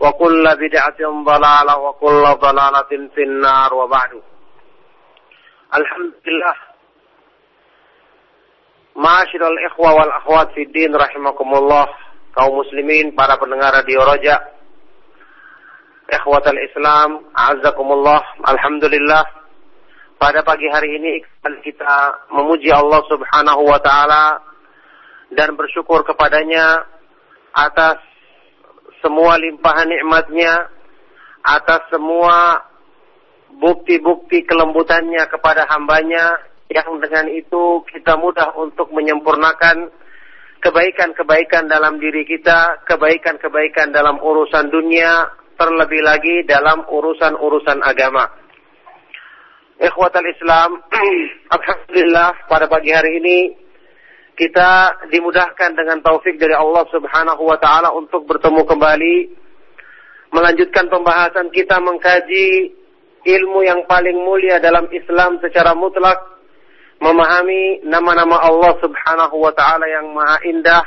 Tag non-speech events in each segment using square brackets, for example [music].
وكل بدعة ضلالة وكل ضلالة في النار وبعد الحمد لله Ma'asyiral ikhwa wal akhwat fi din rahimakumullah kaum muslimin para pendengar radio Roja ikhwatal Islam a'azzakumullah alhamdulillah pada pagi hari ini kita memuji Allah Subhanahu wa taala dan bersyukur kepadanya atas semua limpahan nikmatnya, atas semua bukti-bukti kelembutannya kepada hambanya, yang dengan itu kita mudah untuk menyempurnakan kebaikan-kebaikan dalam diri kita, kebaikan-kebaikan dalam urusan dunia, terlebih lagi dalam urusan-urusan agama. Ikhwatal Islam, [clears throat] Alhamdulillah pada pagi hari ini kita dimudahkan dengan taufik dari Allah Subhanahu wa taala untuk bertemu kembali melanjutkan pembahasan kita mengkaji ilmu yang paling mulia dalam Islam secara mutlak memahami nama-nama Allah Subhanahu wa taala yang maha indah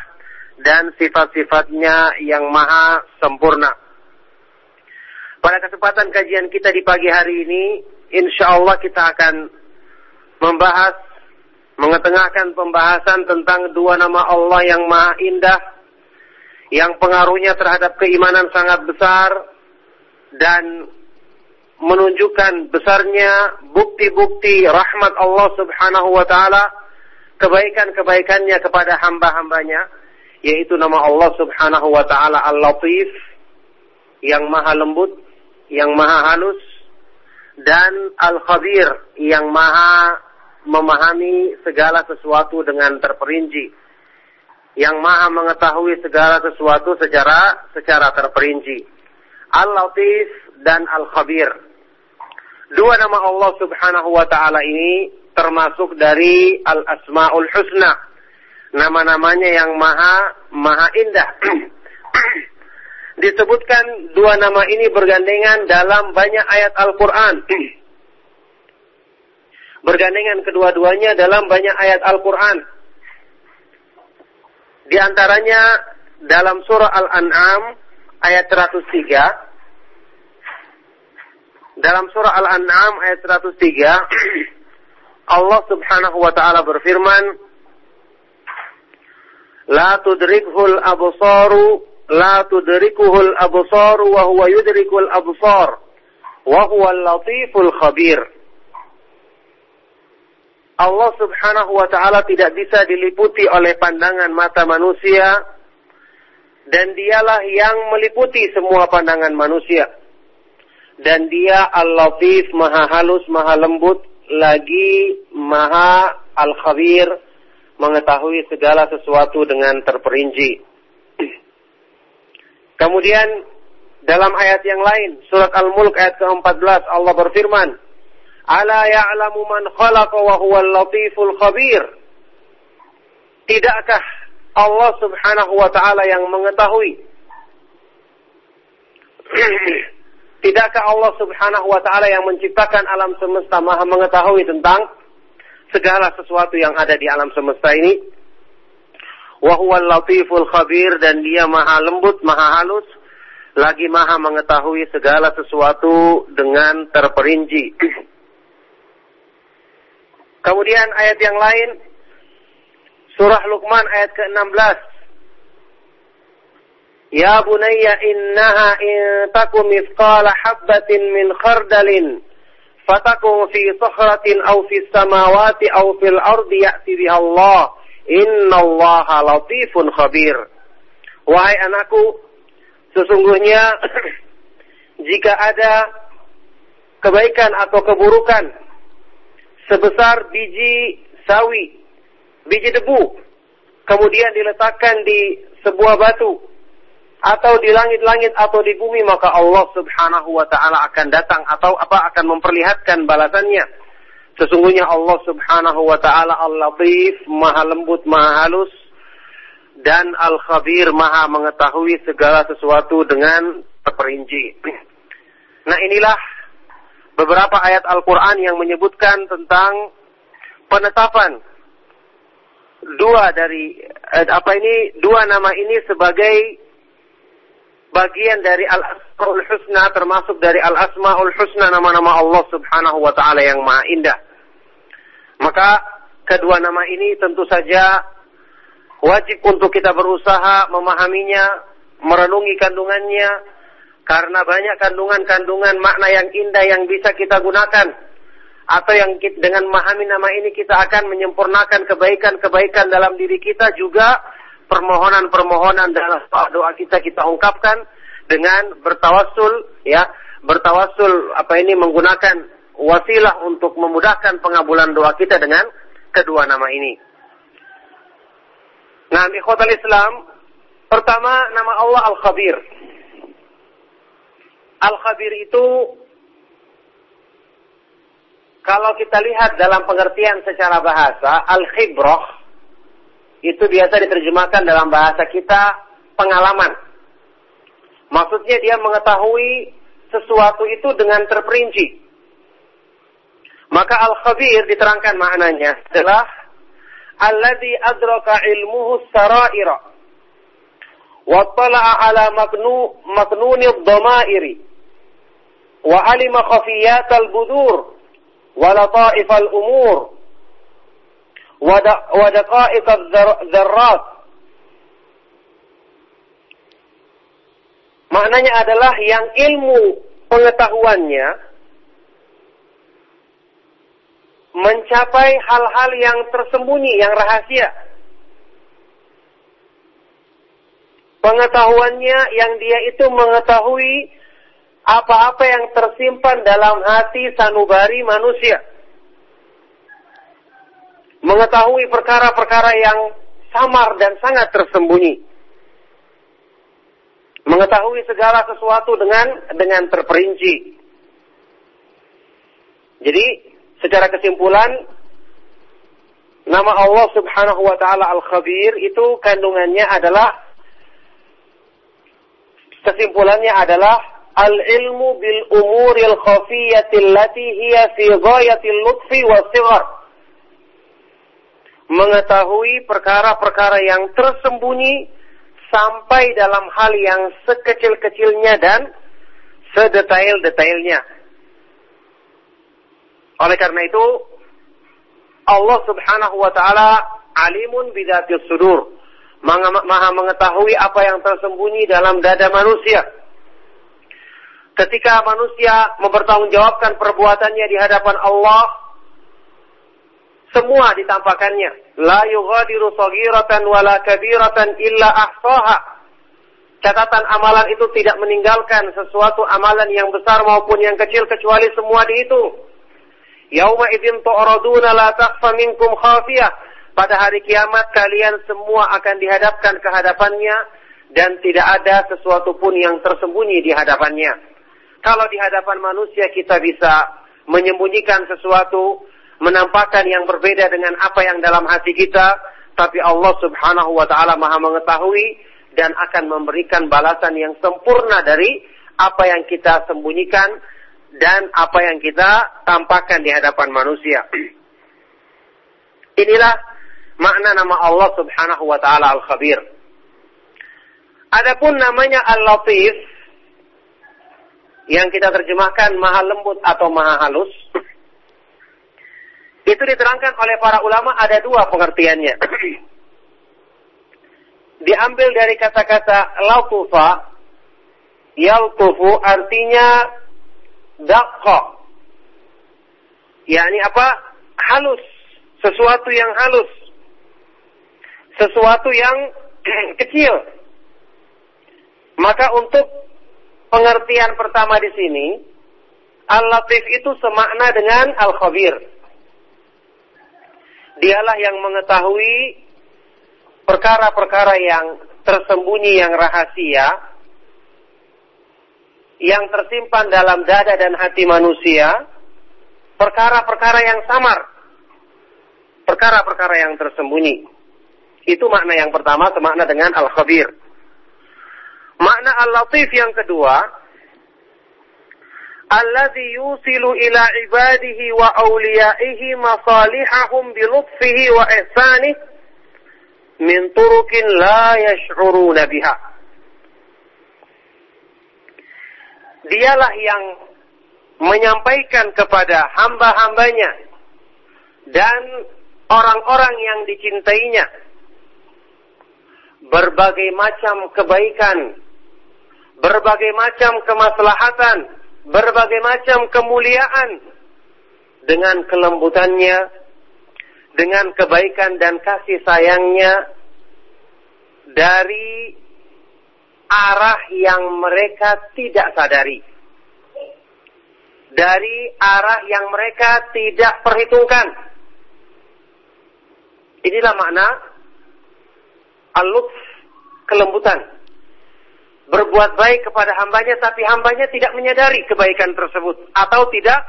dan sifat-sifatnya yang maha sempurna. Pada kesempatan kajian kita di pagi hari ini, insya Allah kita akan membahas, mengetengahkan pembahasan tentang dua nama Allah yang maha indah, yang pengaruhnya terhadap keimanan sangat besar, dan menunjukkan besarnya bukti-bukti rahmat Allah subhanahu wa ta'ala, kebaikan-kebaikannya kepada hamba-hambanya, yaitu nama Allah subhanahu wa ta'ala Al-Latif, yang maha lembut, yang maha halus, dan Al-Khabir, yang maha memahami segala sesuatu dengan terperinci, yang maha mengetahui segala sesuatu secara secara terperinci. Al-Latif dan Al-Khabir. Dua nama Allah Subhanahu wa taala ini termasuk dari Al-Asmaul Husna. Nama-namanya yang maha maha indah. [clears throat] Disebutkan dua nama ini bergandengan dalam banyak ayat Al-Qur'an. [clears throat] bergandengan kedua-duanya dalam banyak ayat Al-Qur'an. Di antaranya dalam surah Al-An'am ayat 103 dalam surah Al-An'am ayat 103 [clears throat] Allah Subhanahu wa taala berfirman La tudrikhul absaru la tudrikuhul absaru wa huwa yudrikul absar wa huwal latiful khabir Allah Subhanahu wa taala tidak bisa diliputi oleh pandangan mata manusia dan dialah yang meliputi semua pandangan manusia. Dan dia Al-Latif, maha halus, maha lembut, lagi maha Al-Khabir, mengetahui segala sesuatu dengan terperinci. Kemudian dalam ayat yang lain, surat Al-Mulk ayat ke-14 Allah berfirman, "Ala ya'lamu man khalaqa wa huwal latiful khabir." Tidakkah Allah Subhanahu wa taala yang mengetahui? [clears throat] Tidakkah Allah Subhanahu wa taala yang menciptakan alam semesta Maha mengetahui tentang segala sesuatu yang ada di alam semesta ini. Wahuwal latiful khabir dan dia maha lembut, maha halus, lagi maha mengetahui segala sesuatu dengan terperinci. [clears throat] Kemudian ayat yang lain, surah Luqman ayat ke-16. Ya bunayya innaha in takum mithqala habbatin min khardalin fatakum fi sakhratin aw fi samawati aw fil ardi ya'ti biha Allah innallaha latifun khabir wahai anakku sesungguhnya [clears throat] jika ada kebaikan atau keburukan sebesar biji sawi biji debu kemudian diletakkan di sebuah batu atau di langit-langit atau di bumi maka Allah Subhanahu wa taala akan datang atau apa akan memperlihatkan balasannya. Sesungguhnya Allah Subhanahu wa taala Al-Latif, Maha lembut, Maha halus dan Al-Khabir, Maha mengetahui segala sesuatu dengan terperinci. [clears throat] Nah, inilah beberapa ayat Al-Qur'an yang menyebutkan tentang penetapan dua dari eh, apa ini dua nama ini sebagai bagian dari Al-Asmaul Husna termasuk dari Al-Asmaul Husna nama-nama Allah Subhanahu wa taala yang maha indah. Maka kedua nama ini tentu saja wajib untuk kita berusaha memahaminya, merenungi kandungannya karena banyak kandungan-kandungan makna yang indah yang bisa kita gunakan atau yang dengan memahami nama ini kita akan menyempurnakan kebaikan-kebaikan dalam diri kita juga permohonan-permohonan dalam doa kita kita ungkapkan dengan bertawasul ya bertawasul apa ini menggunakan wasilah untuk memudahkan pengabulan doa kita dengan kedua nama ini. Nah, ikhwatal Islam, pertama nama Allah Al-Khabir. Al-Khabir itu kalau kita lihat dalam pengertian secara bahasa, Al-Khibrah itu biasa diterjemahkan dalam bahasa kita pengalaman. Maksudnya dia mengetahui sesuatu itu dengan terperinci. Maka al-khabir diterangkan maknanya adalah alladhi adraka ilmuhu sara'ira wa tala'a ala maknu maknuni dhamairi wa alima khafiyat al-budur wa lata'if al-umur ودقائق الذرات Maknanya adalah yang ilmu pengetahuannya mencapai hal-hal yang tersembunyi, yang rahasia. Pengetahuannya yang dia itu mengetahui apa-apa yang tersimpan dalam hati sanubari manusia mengetahui perkara-perkara yang samar dan sangat tersembunyi. Mengetahui segala sesuatu dengan dengan terperinci. Jadi, secara kesimpulan nama Allah Subhanahu wa taala Al-Khabir itu kandungannya adalah kesimpulannya adalah al-ilmu bil umuril khafiyatil lati hiya fi ghayatil lutfi wa sighar mengetahui perkara-perkara yang tersembunyi sampai dalam hal yang sekecil-kecilnya dan sedetail-detailnya. Oleh karena itu, Allah Subhanahu wa taala alimun bidatil sudur. Maha mengetahui apa yang tersembunyi dalam dada manusia. Ketika manusia mempertanggungjawabkan perbuatannya di hadapan Allah, semua ditampakkannya. La yughadiru saghiratan wala kabiratan illa ahsaha. Catatan amalan itu tidak meninggalkan sesuatu amalan yang besar maupun yang kecil kecuali semua dihitung. Yauma idzin tu'raduna la takhfa minkum khafiyah. Pada hari kiamat kalian semua akan dihadapkan ke hadapannya dan tidak ada sesuatu pun yang tersembunyi di hadapannya. Kalau di hadapan manusia kita bisa menyembunyikan sesuatu, menampakkan yang berbeda dengan apa yang dalam hati kita, tapi Allah Subhanahu wa taala Maha mengetahui dan akan memberikan balasan yang sempurna dari apa yang kita sembunyikan dan apa yang kita tampakkan di hadapan manusia. [clears throat] Inilah makna nama Allah Subhanahu wa taala Al-Khabir. Adapun namanya Al-Latif yang kita terjemahkan maha lembut atau maha halus itu diterangkan oleh para ulama ada dua pengertiannya. [clears throat] Diambil dari kata-kata lautufa, yaltufu artinya dakha. yakni apa? Halus, sesuatu yang halus. Sesuatu yang [clears throat] kecil. Maka untuk pengertian pertama di sini, Al-Latif itu semakna dengan Al-Khabir dialah yang mengetahui perkara-perkara yang tersembunyi yang rahasia yang tersimpan dalam dada dan hati manusia perkara-perkara yang samar perkara-perkara yang tersembunyi itu makna yang pertama semakna dengan al-khabir makna al-latif yang kedua alladhi yusilu ila ibadihi wa awliyaihi masalihahum bilutfihi wa ihsanih min turukin la yash'uruna biha. Dialah yang menyampaikan kepada hamba-hambanya dan orang-orang yang dicintainya berbagai macam kebaikan, berbagai macam kemaslahatan, berbagai macam kemuliaan dengan kelembutannya, dengan kebaikan dan kasih sayangnya dari arah yang mereka tidak sadari. Dari arah yang mereka tidak perhitungkan. Inilah makna al-lutf, kelembutan berbuat baik kepada hambanya tapi hambanya tidak menyadari kebaikan tersebut atau tidak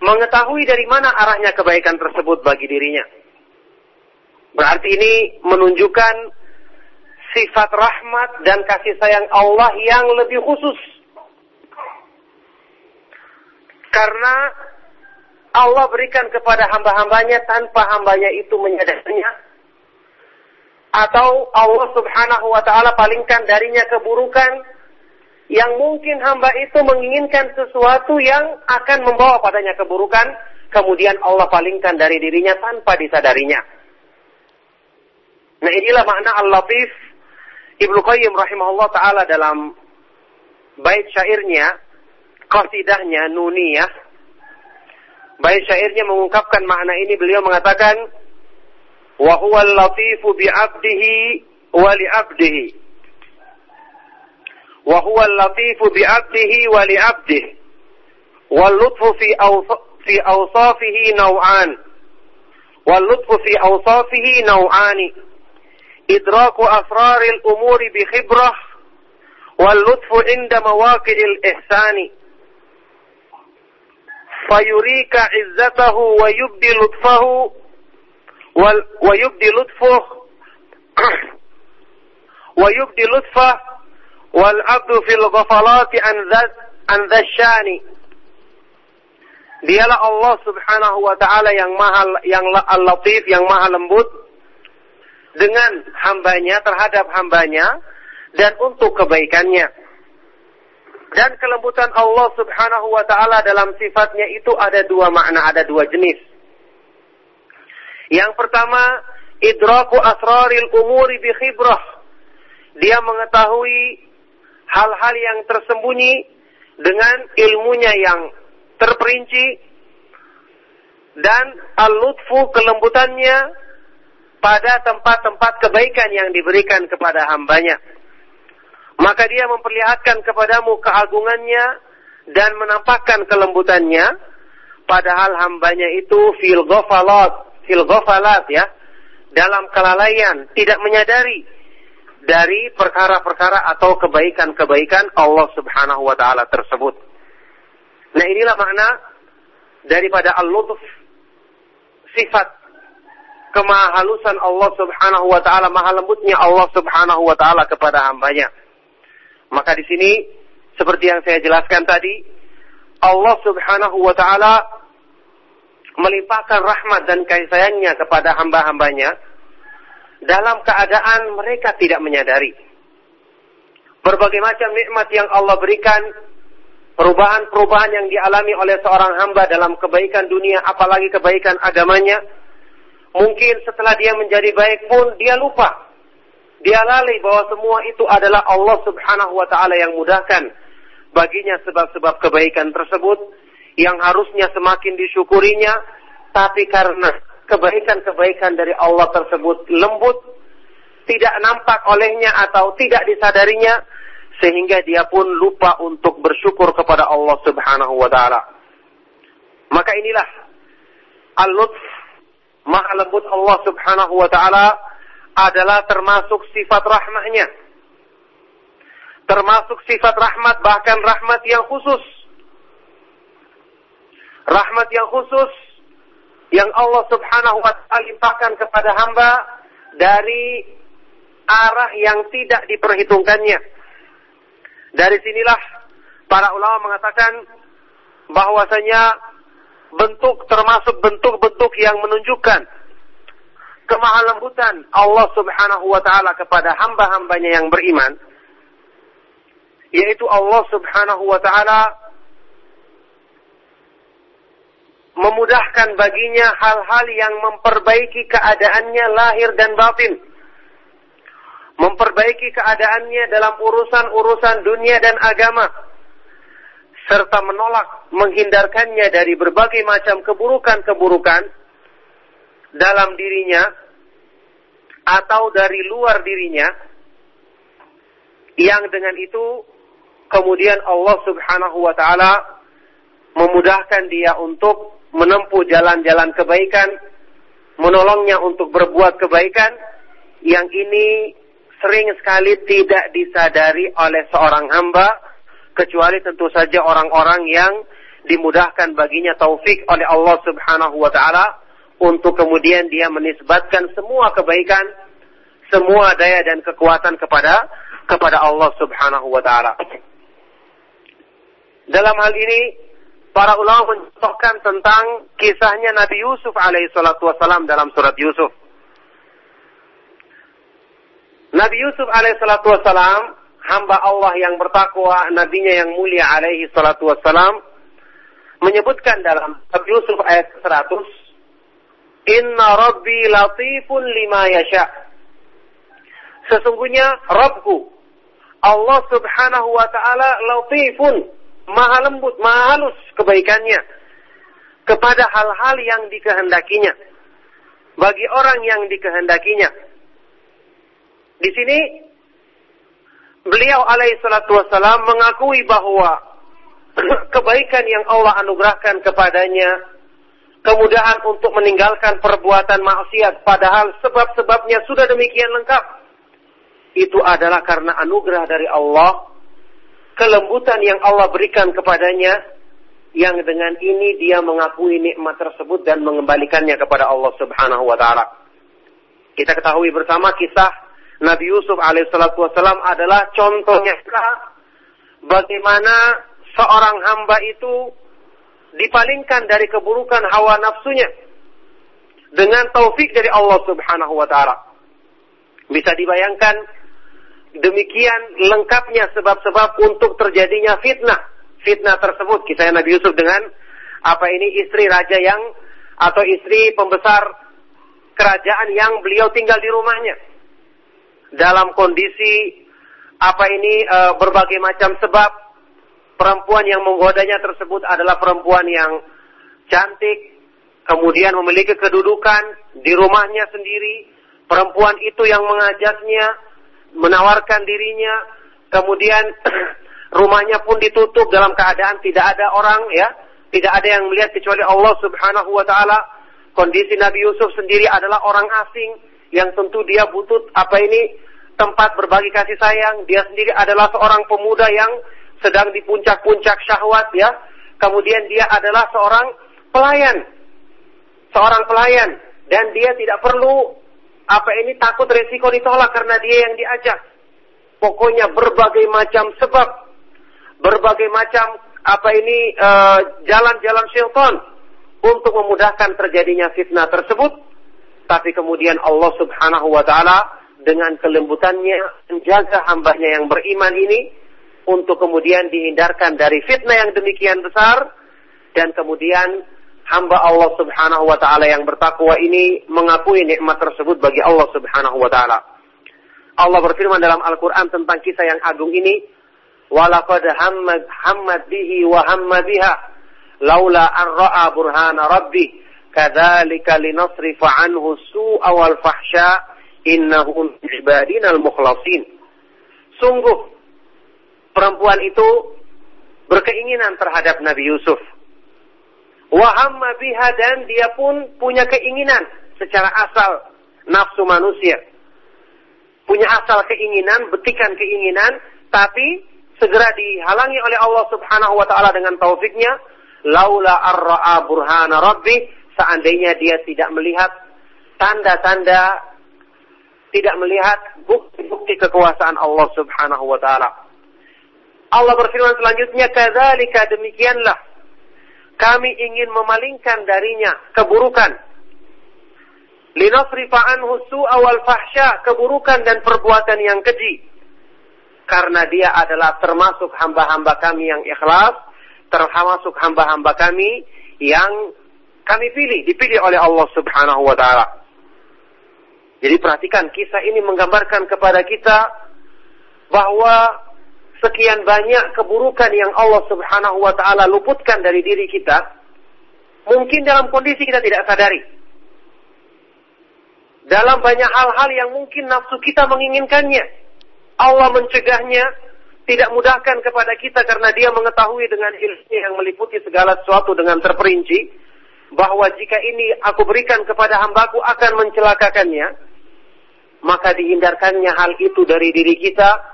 mengetahui dari mana arahnya kebaikan tersebut bagi dirinya. Berarti ini menunjukkan sifat rahmat dan kasih sayang Allah yang lebih khusus. Karena Allah berikan kepada hamba-hambanya tanpa hambanya itu menyadarinya atau Allah Subhanahu wa taala palingkan darinya keburukan yang mungkin hamba itu menginginkan sesuatu yang akan membawa padanya keburukan, kemudian Allah palingkan dari dirinya tanpa disadarinya. Nah inilah makna Al-Latif Ibnu Qayyim rahimahullah taala dalam bait syairnya, qasidahnya Nuniyah. Bait syairnya mengungkapkan makna ini beliau mengatakan وهو اللطيف بعبده ولعبده. وهو اللطيف بعبده ولعبده. واللطف في في أوصافه نوعان. واللطف في أوصافه نوعان. إدراك أسرار الأمور بخبرة. واللطف عند مواقع الإحسان. فيريك عزته ويبدي لطفه. wal wa yubdi lutfu [clears throat] wa yubdi lutfa wal abdu fil ghafalati an an Dialah Allah Subhanahu wa taala yang maha yang al-latif, yang maha lembut dengan hambanya terhadap hambanya dan untuk kebaikannya. Dan kelembutan Allah Subhanahu wa taala dalam sifatnya itu ada dua makna, ada dua jenis. Yang pertama, idraku asraril umuri bi khibrah. Dia mengetahui hal-hal yang tersembunyi dengan ilmunya yang terperinci dan al-lutfu kelembutannya pada tempat-tempat kebaikan yang diberikan kepada hambanya. Maka dia memperlihatkan kepadamu keagungannya dan menampakkan kelembutannya padahal hambanya itu fil ghafalat fil ghafalat ya, dalam kelalaian, tidak menyadari dari perkara-perkara atau kebaikan-kebaikan Allah Subhanahu wa taala tersebut. Nah, inilah makna daripada al-lutf sifat kemahalusan Allah Subhanahu wa taala, maha lembutnya Allah Subhanahu wa taala kepada hambanya. Maka di sini seperti yang saya jelaskan tadi, Allah Subhanahu wa taala melimpahkan rahmat dan kasih sayangnya kepada hamba-hambanya dalam keadaan mereka tidak menyadari. Berbagai macam nikmat yang Allah berikan, perubahan-perubahan yang dialami oleh seorang hamba dalam kebaikan dunia, apalagi kebaikan agamanya, mungkin setelah dia menjadi baik pun dia lupa. Dia lalai bahwa semua itu adalah Allah subhanahu wa ta'ala yang mudahkan baginya sebab-sebab kebaikan tersebut yang harusnya semakin disyukurinya, tapi karena kebaikan-kebaikan dari Allah tersebut lembut, tidak nampak olehnya atau tidak disadarinya, sehingga dia pun lupa untuk bersyukur kepada Allah Subhanahu wa taala. Maka inilah al-lutf, maha lembut Allah Subhanahu wa taala adalah termasuk sifat rahmatnya. Termasuk sifat rahmat bahkan rahmat yang khusus rahmat yang khusus yang Allah Subhanahu wa taala limpahkan kepada hamba dari arah yang tidak diperhitungkannya. Dari sinilah para ulama mengatakan bahwasanya bentuk termasuk bentuk-bentuk yang menunjukkan kemahalembutan Allah Subhanahu wa taala kepada hamba-hambanya yang beriman yaitu Allah Subhanahu wa taala memudahkan baginya hal-hal yang memperbaiki keadaannya lahir dan batin. Memperbaiki keadaannya dalam urusan-urusan dunia dan agama. Serta menolak menghindarkannya dari berbagai macam keburukan-keburukan dalam dirinya atau dari luar dirinya yang dengan itu kemudian Allah Subhanahu wa taala memudahkan dia untuk menempuh jalan-jalan kebaikan, menolongnya untuk berbuat kebaikan, yang ini sering sekali tidak disadari oleh seorang hamba, kecuali tentu saja orang-orang yang dimudahkan baginya taufik oleh Allah Subhanahu wa taala untuk kemudian dia menisbatkan semua kebaikan, semua daya dan kekuatan kepada kepada Allah Subhanahu wa taala. Dalam hal ini para ulama mencontohkan tentang kisahnya Nabi Yusuf alaihi salatu wasalam dalam surat Yusuf. Nabi Yusuf alaihi salatu wasalam, hamba Allah yang bertakwa, nabinya yang mulia alaihi salatu wasalam, menyebutkan dalam Nabi Yusuf ayat 100, Inna Rabbi latifun lima yasha. Sesungguhnya Rabbku, Allah subhanahu wa ta'ala latifun, maha lembut, maha halus kebaikannya. Kepada hal-hal yang dikehendakinya. Bagi orang yang dikehendakinya. Di sini beliau alaihi salatu wasalam mengakui bahwa [clears throat] kebaikan yang Allah anugerahkan kepadanya kemudahan untuk meninggalkan perbuatan maksiat padahal sebab-sebabnya sudah demikian lengkap. Itu adalah karena anugerah dari Allah kelembutan yang Allah berikan kepadanya yang dengan ini dia mengakui nikmat tersebut dan mengembalikannya kepada Allah Subhanahu wa taala. Kita ketahui bersama kisah Nabi Yusuf alaihissalatu wassalam adalah contohnya bagaimana seorang hamba itu dipalingkan dari keburukan hawa nafsunya dengan taufik dari Allah Subhanahu wa taala. Bisa dibayangkan demikian lengkapnya sebab-sebab untuk terjadinya fitnah. Fitnah tersebut kisah Nabi Yusuf dengan apa ini istri raja yang atau istri pembesar kerajaan yang beliau tinggal di rumahnya. Dalam kondisi apa ini e, berbagai macam sebab perempuan yang menggodanya tersebut adalah perempuan yang cantik, kemudian memiliki kedudukan di rumahnya sendiri. Perempuan itu yang mengajaknya menawarkan dirinya, kemudian [clears throat] rumahnya pun ditutup dalam keadaan tidak ada orang ya, tidak ada yang melihat kecuali Allah Subhanahu wa taala. Kondisi Nabi Yusuf sendiri adalah orang asing yang tentu dia butuh apa ini tempat berbagi kasih sayang. Dia sendiri adalah seorang pemuda yang sedang di puncak-puncak syahwat ya. Kemudian dia adalah seorang pelayan. Seorang pelayan dan dia tidak perlu apa ini takut resiko ditolak karena dia yang diajak. Pokoknya berbagai macam sebab, berbagai macam apa ini jalan-jalan uh, syaitan untuk memudahkan terjadinya fitnah tersebut, tapi kemudian Allah Subhanahu wa taala dengan kelembutannya menjaga hambanya yang beriman ini untuk kemudian dihindarkan dari fitnah yang demikian besar dan kemudian hamba Allah Subhanahu wa taala yang bertakwa ini mengakui nikmat tersebut bagi Allah Subhanahu wa taala. Allah berfirman dalam Al-Qur'an tentang kisah yang agung ini, "Walaqad hammad hammad bihi wa hamma biha laula an ra'a burhana rabbi kadzalika linasrifa anhu su'a wal fahsya innahu ibadina al-mukhlasin." Sungguh perempuan itu berkeinginan terhadap Nabi Yusuf Wahamma biha dan dia pun punya keinginan secara asal nafsu manusia. Punya asal keinginan, betikan keinginan, tapi segera dihalangi oleh Allah Subhanahu wa taala dengan taufiknya, laula arra'a burhana rabbi, seandainya dia tidak melihat tanda-tanda tidak melihat bukti-bukti kekuasaan Allah Subhanahu wa taala. Allah berfirman selanjutnya, "Kadzalika demikianlah kami ingin memalingkan darinya keburukan. Linasrifa anhu su'a wal fahsya, keburukan dan perbuatan yang keji. Karena dia adalah termasuk hamba-hamba kami yang ikhlas, termasuk hamba-hamba kami yang kami pilih, dipilih oleh Allah Subhanahu wa taala. Jadi perhatikan kisah ini menggambarkan kepada kita bahwa sekian banyak keburukan yang Allah Subhanahu wa taala luputkan dari diri kita, mungkin dalam kondisi kita tidak sadari. Dalam banyak hal-hal yang mungkin nafsu kita menginginkannya, Allah mencegahnya, tidak mudahkan kepada kita karena dia mengetahui dengan ilmu yang meliputi segala sesuatu dengan terperinci, bahwa jika ini aku berikan kepada hambaku akan mencelakakannya, maka dihindarkannya hal itu dari diri kita,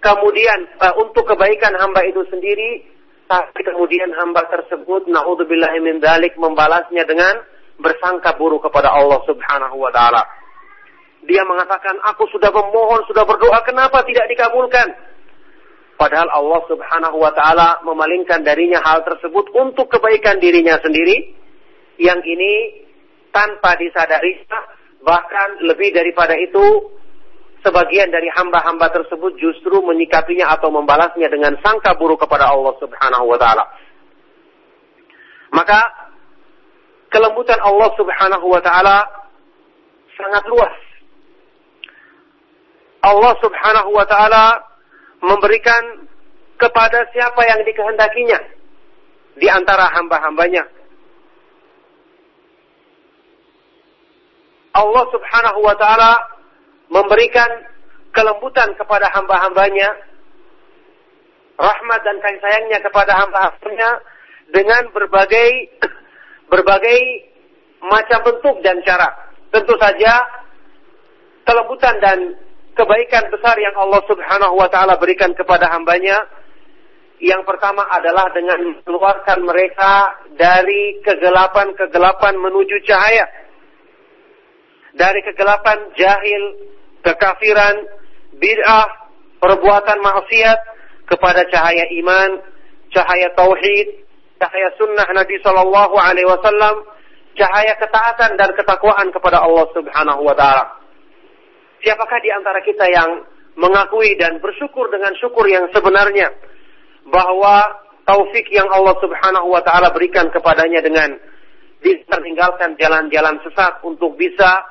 kemudian uh, untuk kebaikan hamba itu sendiri, tapi kemudian hamba tersebut naudzubillah min membalasnya dengan bersangka buruk kepada Allah Subhanahu wa taala. Dia mengatakan, "Aku sudah memohon, sudah berdoa, kenapa tidak dikabulkan?" Padahal Allah Subhanahu wa taala memalingkan darinya hal tersebut untuk kebaikan dirinya sendiri yang ini tanpa disadari bahkan lebih daripada itu sebagian dari hamba-hamba tersebut justru menyikapinya atau membalasnya dengan sangka buruk kepada Allah Subhanahu wa taala. Maka kelembutan Allah Subhanahu wa taala sangat luas. Allah Subhanahu wa taala memberikan kepada siapa yang dikehendakinya di antara hamba-hambanya. Allah Subhanahu wa taala memberikan kelembutan kepada hamba-hambanya, rahmat dan kasih sayangnya kepada hamba-hambanya dengan berbagai [clears throat] berbagai macam bentuk dan cara. Tentu saja kelembutan dan kebaikan besar yang Allah Subhanahu wa taala berikan kepada hambanya yang pertama adalah dengan mengeluarkan mereka dari kegelapan-kegelapan menuju cahaya. Dari kegelapan jahil, kekafiran, bid'ah, perbuatan maksiat kepada cahaya iman, cahaya tauhid, cahaya sunnah Nabi Shallallahu Alaihi Wasallam, cahaya ketaatan dan ketakwaan kepada Allah Subhanahu Wa Taala. Siapakah di antara kita yang mengakui dan bersyukur dengan syukur yang sebenarnya bahwa taufik yang Allah Subhanahu Wa Taala berikan kepadanya dengan meninggalkan jalan-jalan sesat untuk bisa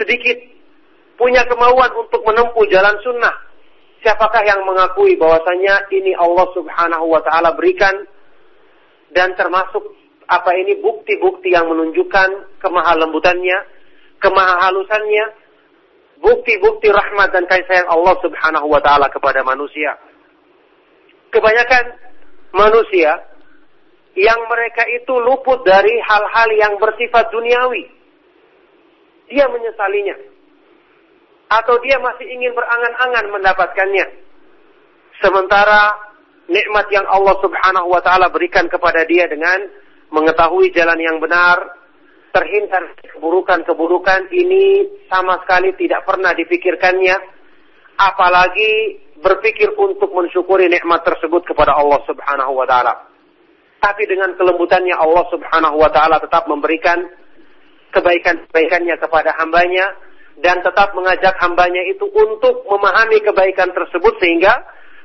sedikit punya kemauan untuk menempuh jalan sunnah. Siapakah yang mengakui bahwasanya ini Allah Subhanahu wa taala berikan dan termasuk apa ini bukti-bukti yang menunjukkan kemahalembutannya, kemahalusannya, bukti-bukti rahmat dan kasih sayang Allah Subhanahu wa taala kepada manusia. Kebanyakan manusia yang mereka itu luput dari hal-hal yang bersifat duniawi. Dia menyesalinya atau dia masih ingin berangan-angan mendapatkannya. Sementara nikmat yang Allah Subhanahu wa taala berikan kepada dia dengan mengetahui jalan yang benar, terhindar keburukan-keburukan ini sama sekali tidak pernah dipikirkannya, apalagi berpikir untuk mensyukuri nikmat tersebut kepada Allah Subhanahu wa taala. tapi dengan kelembutannya Allah Subhanahu wa taala tetap memberikan kebaikan-kebaikannya kepada hambanya dan tetap mengajak hambanya itu untuk memahami kebaikan tersebut sehingga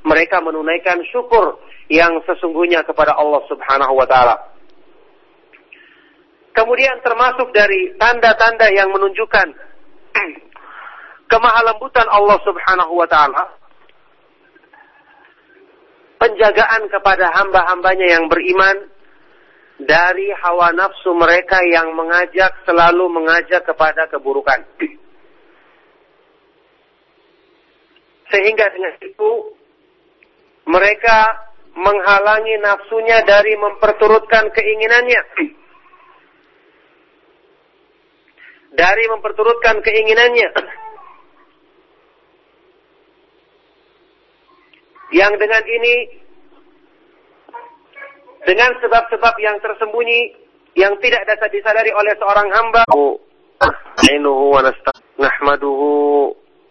mereka menunaikan syukur yang sesungguhnya kepada Allah Subhanahu wa taala. Kemudian termasuk dari tanda-tanda yang menunjukkan [clears throat] kemahalembutan Allah Subhanahu wa taala penjagaan kepada hamba-hambanya yang beriman dari hawa nafsu mereka yang mengajak selalu mengajak kepada keburukan. [clears throat] Sehingga dengan itu mereka menghalangi nafsunya dari memperturutkan keinginannya. Dari memperturutkan keinginannya. Yang dengan ini dengan sebab-sebab yang tersembunyi yang tidak dapat disadari oleh seorang hamba. Nahmaduhu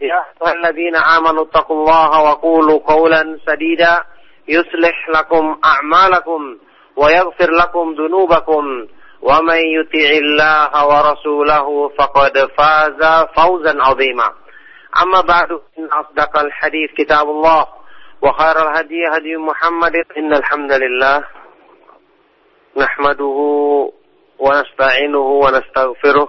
يا أيها الذين آمنوا اتقوا الله وقولوا قولا سديدا يصلح لكم أعمالكم ويغفر لكم ذنوبكم ومن يطع الله ورسوله فقد فاز فوزا عظيما. أما بعد إن أصدق الحديث كتاب الله وخير الهدي هدي محمد إن الحمد لله نحمده ونستعينه ونستغفره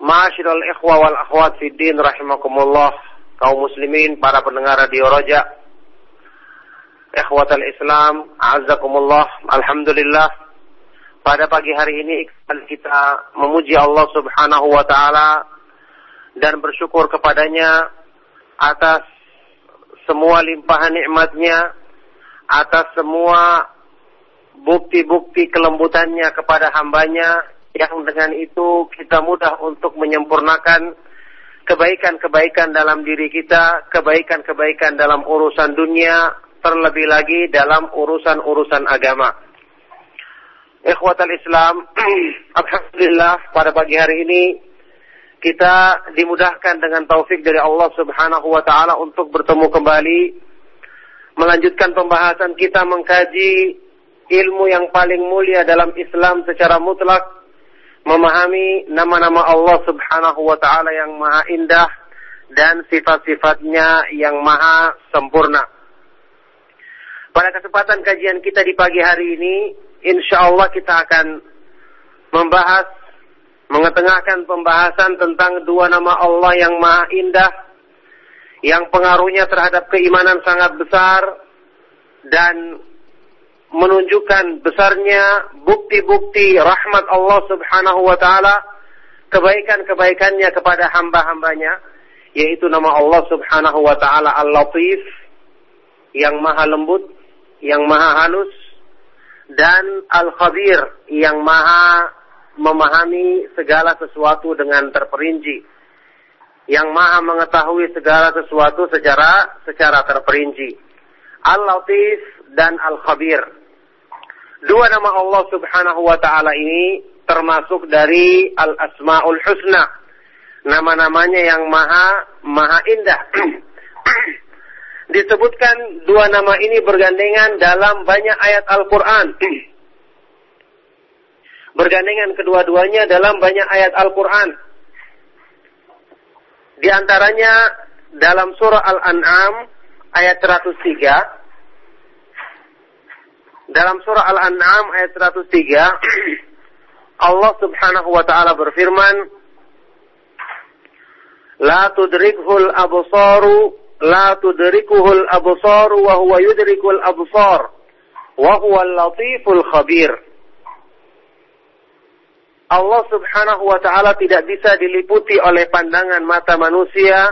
Ma'asyiral ikhwa wal akhwat fid din rahimakumullah, kaum muslimin, para pendengar radio Roja. Ikhwatal Islam, a'azzakumullah. Alhamdulillah. Pada pagi hari ini kita memuji Allah Subhanahu wa taala dan bersyukur kepadanya atas semua limpahan nikmatnya, atas semua bukti-bukti kelembutannya kepada hambanya yang dengan itu kita mudah untuk menyempurnakan kebaikan-kebaikan dalam diri kita, kebaikan-kebaikan dalam urusan dunia, terlebih lagi dalam urusan-urusan agama. Ikhwatal Islam, [clears throat] Alhamdulillah pada pagi hari ini kita dimudahkan dengan taufik dari Allah Subhanahu wa taala untuk bertemu kembali melanjutkan pembahasan kita mengkaji ilmu yang paling mulia dalam Islam secara mutlak memahami nama-nama Allah Subhanahu wa taala yang maha indah dan sifat-sifatnya yang maha sempurna. Pada kesempatan kajian kita di pagi hari ini, insya Allah kita akan membahas, mengetengahkan pembahasan tentang dua nama Allah yang maha indah, yang pengaruhnya terhadap keimanan sangat besar, dan menunjukkan besarnya bukti-bukti rahmat Allah subhanahu wa ta'ala, kebaikan-kebaikannya kepada hamba-hambanya, yaitu nama Allah subhanahu wa ta'ala Al-Latif, yang maha lembut, yang maha halus, dan Al-Khabir, yang maha memahami segala sesuatu dengan terperinci, yang maha mengetahui segala sesuatu secara secara terperinci. Al-Latif dan Al-Khabir. Dua nama Allah Subhanahu wa taala ini termasuk dari Al-Asmaul Husna. Nama-namanya yang maha maha indah. [clears throat] Disebutkan dua nama ini bergandengan dalam banyak ayat Al-Qur'an. [clears throat] bergandengan kedua-duanya dalam banyak ayat Al-Qur'an. Di antaranya dalam surah Al-An'am ayat 103 dalam surah Al-An'am ayat 103 [clears throat] Allah Subhanahu wa taala berfirman La tudrikhul absaru la tudrikuhul absaru wa huwa yudrikul absar wa huwa latiful khabir. Allah Subhanahu wa taala tidak bisa diliputi oleh pandangan mata manusia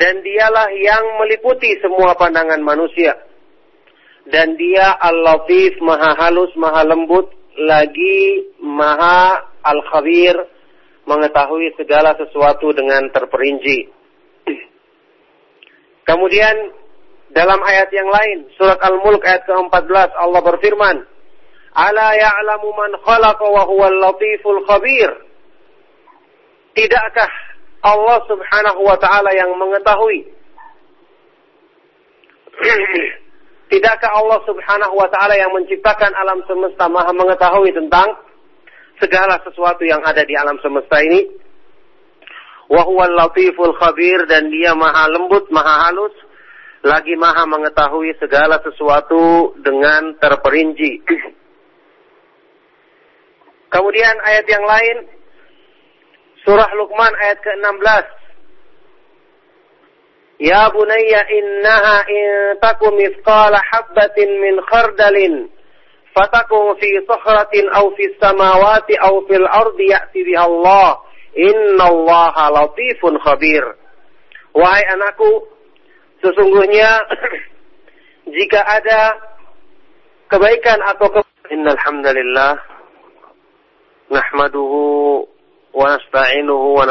dan dialah yang meliputi semua pandangan manusia dan dia Al-Latif, maha halus, maha lembut, lagi maha Al-Khabir, mengetahui segala sesuatu dengan terperinci. Kemudian dalam ayat yang lain, surat Al-Mulk ayat ke-14 Allah berfirman, "Ala ya'lamu man khalaqa wa huwal latiful khabir." Tidakkah Allah Subhanahu wa taala yang mengetahui [clears throat] Tidakkah Allah Subhanahu wa taala yang menciptakan alam semesta Maha mengetahui tentang segala sesuatu yang ada di alam semesta ini? Wa huwal latiful khabir dan dia Maha lembut, Maha halus, lagi Maha mengetahui segala sesuatu dengan terperinci. Kemudian ayat yang lain surah Luqman ayat ke-16 Ya bunayya innaha in taku min khardalin fatakun fi sahratin aw fi samawati aw fil ardi ya'ti biha Allah. Innallaha latifun khabir. Wahai anakku, sesungguhnya [clears throat] jika ada kebaikan atau ke Innal hamdalillah wa nasta'inuhu wa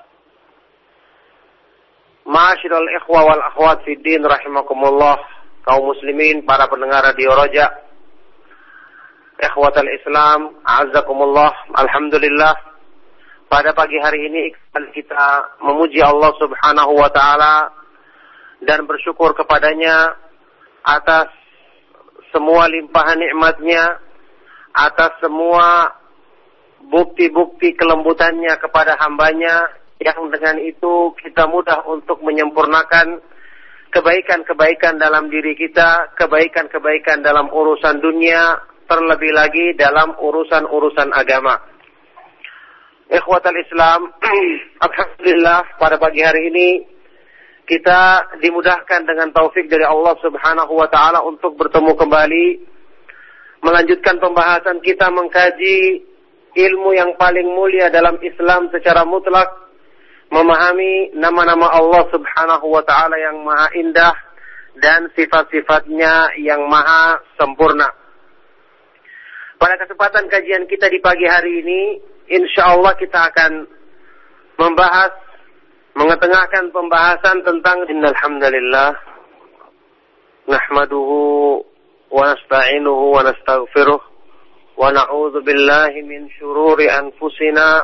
Ma'asyiral ikhwa wal akhwat fi din rahimakumullah, kaum muslimin, para pendengar radio Roja. Ikhwatal Islam, a'azzakumullah. Alhamdulillah. Pada pagi hari ini kita memuji Allah Subhanahu wa taala dan bersyukur kepadanya atas semua limpahan nikmatnya, atas semua bukti-bukti kelembutannya kepada hambanya yang dengan itu kita mudah untuk menyempurnakan kebaikan-kebaikan dalam diri kita, kebaikan-kebaikan dalam urusan dunia, terlebih lagi dalam urusan-urusan agama. Ikhwatal Islam, [clears throat] Alhamdulillah pada pagi hari ini kita dimudahkan dengan taufik dari Allah Subhanahu wa taala untuk bertemu kembali melanjutkan pembahasan kita mengkaji ilmu yang paling mulia dalam Islam secara mutlak memahami nama-nama Allah Subhanahu wa taala yang maha indah dan sifat-sifatnya yang maha sempurna. Pada kesempatan kajian kita di pagi hari ini, insya Allah kita akan membahas mengetengahkan pembahasan tentang innal hamdalillah nahmaduhu wa nasta'inuhu wa nastaghfiruh wa na'udzu billahi min shururi anfusina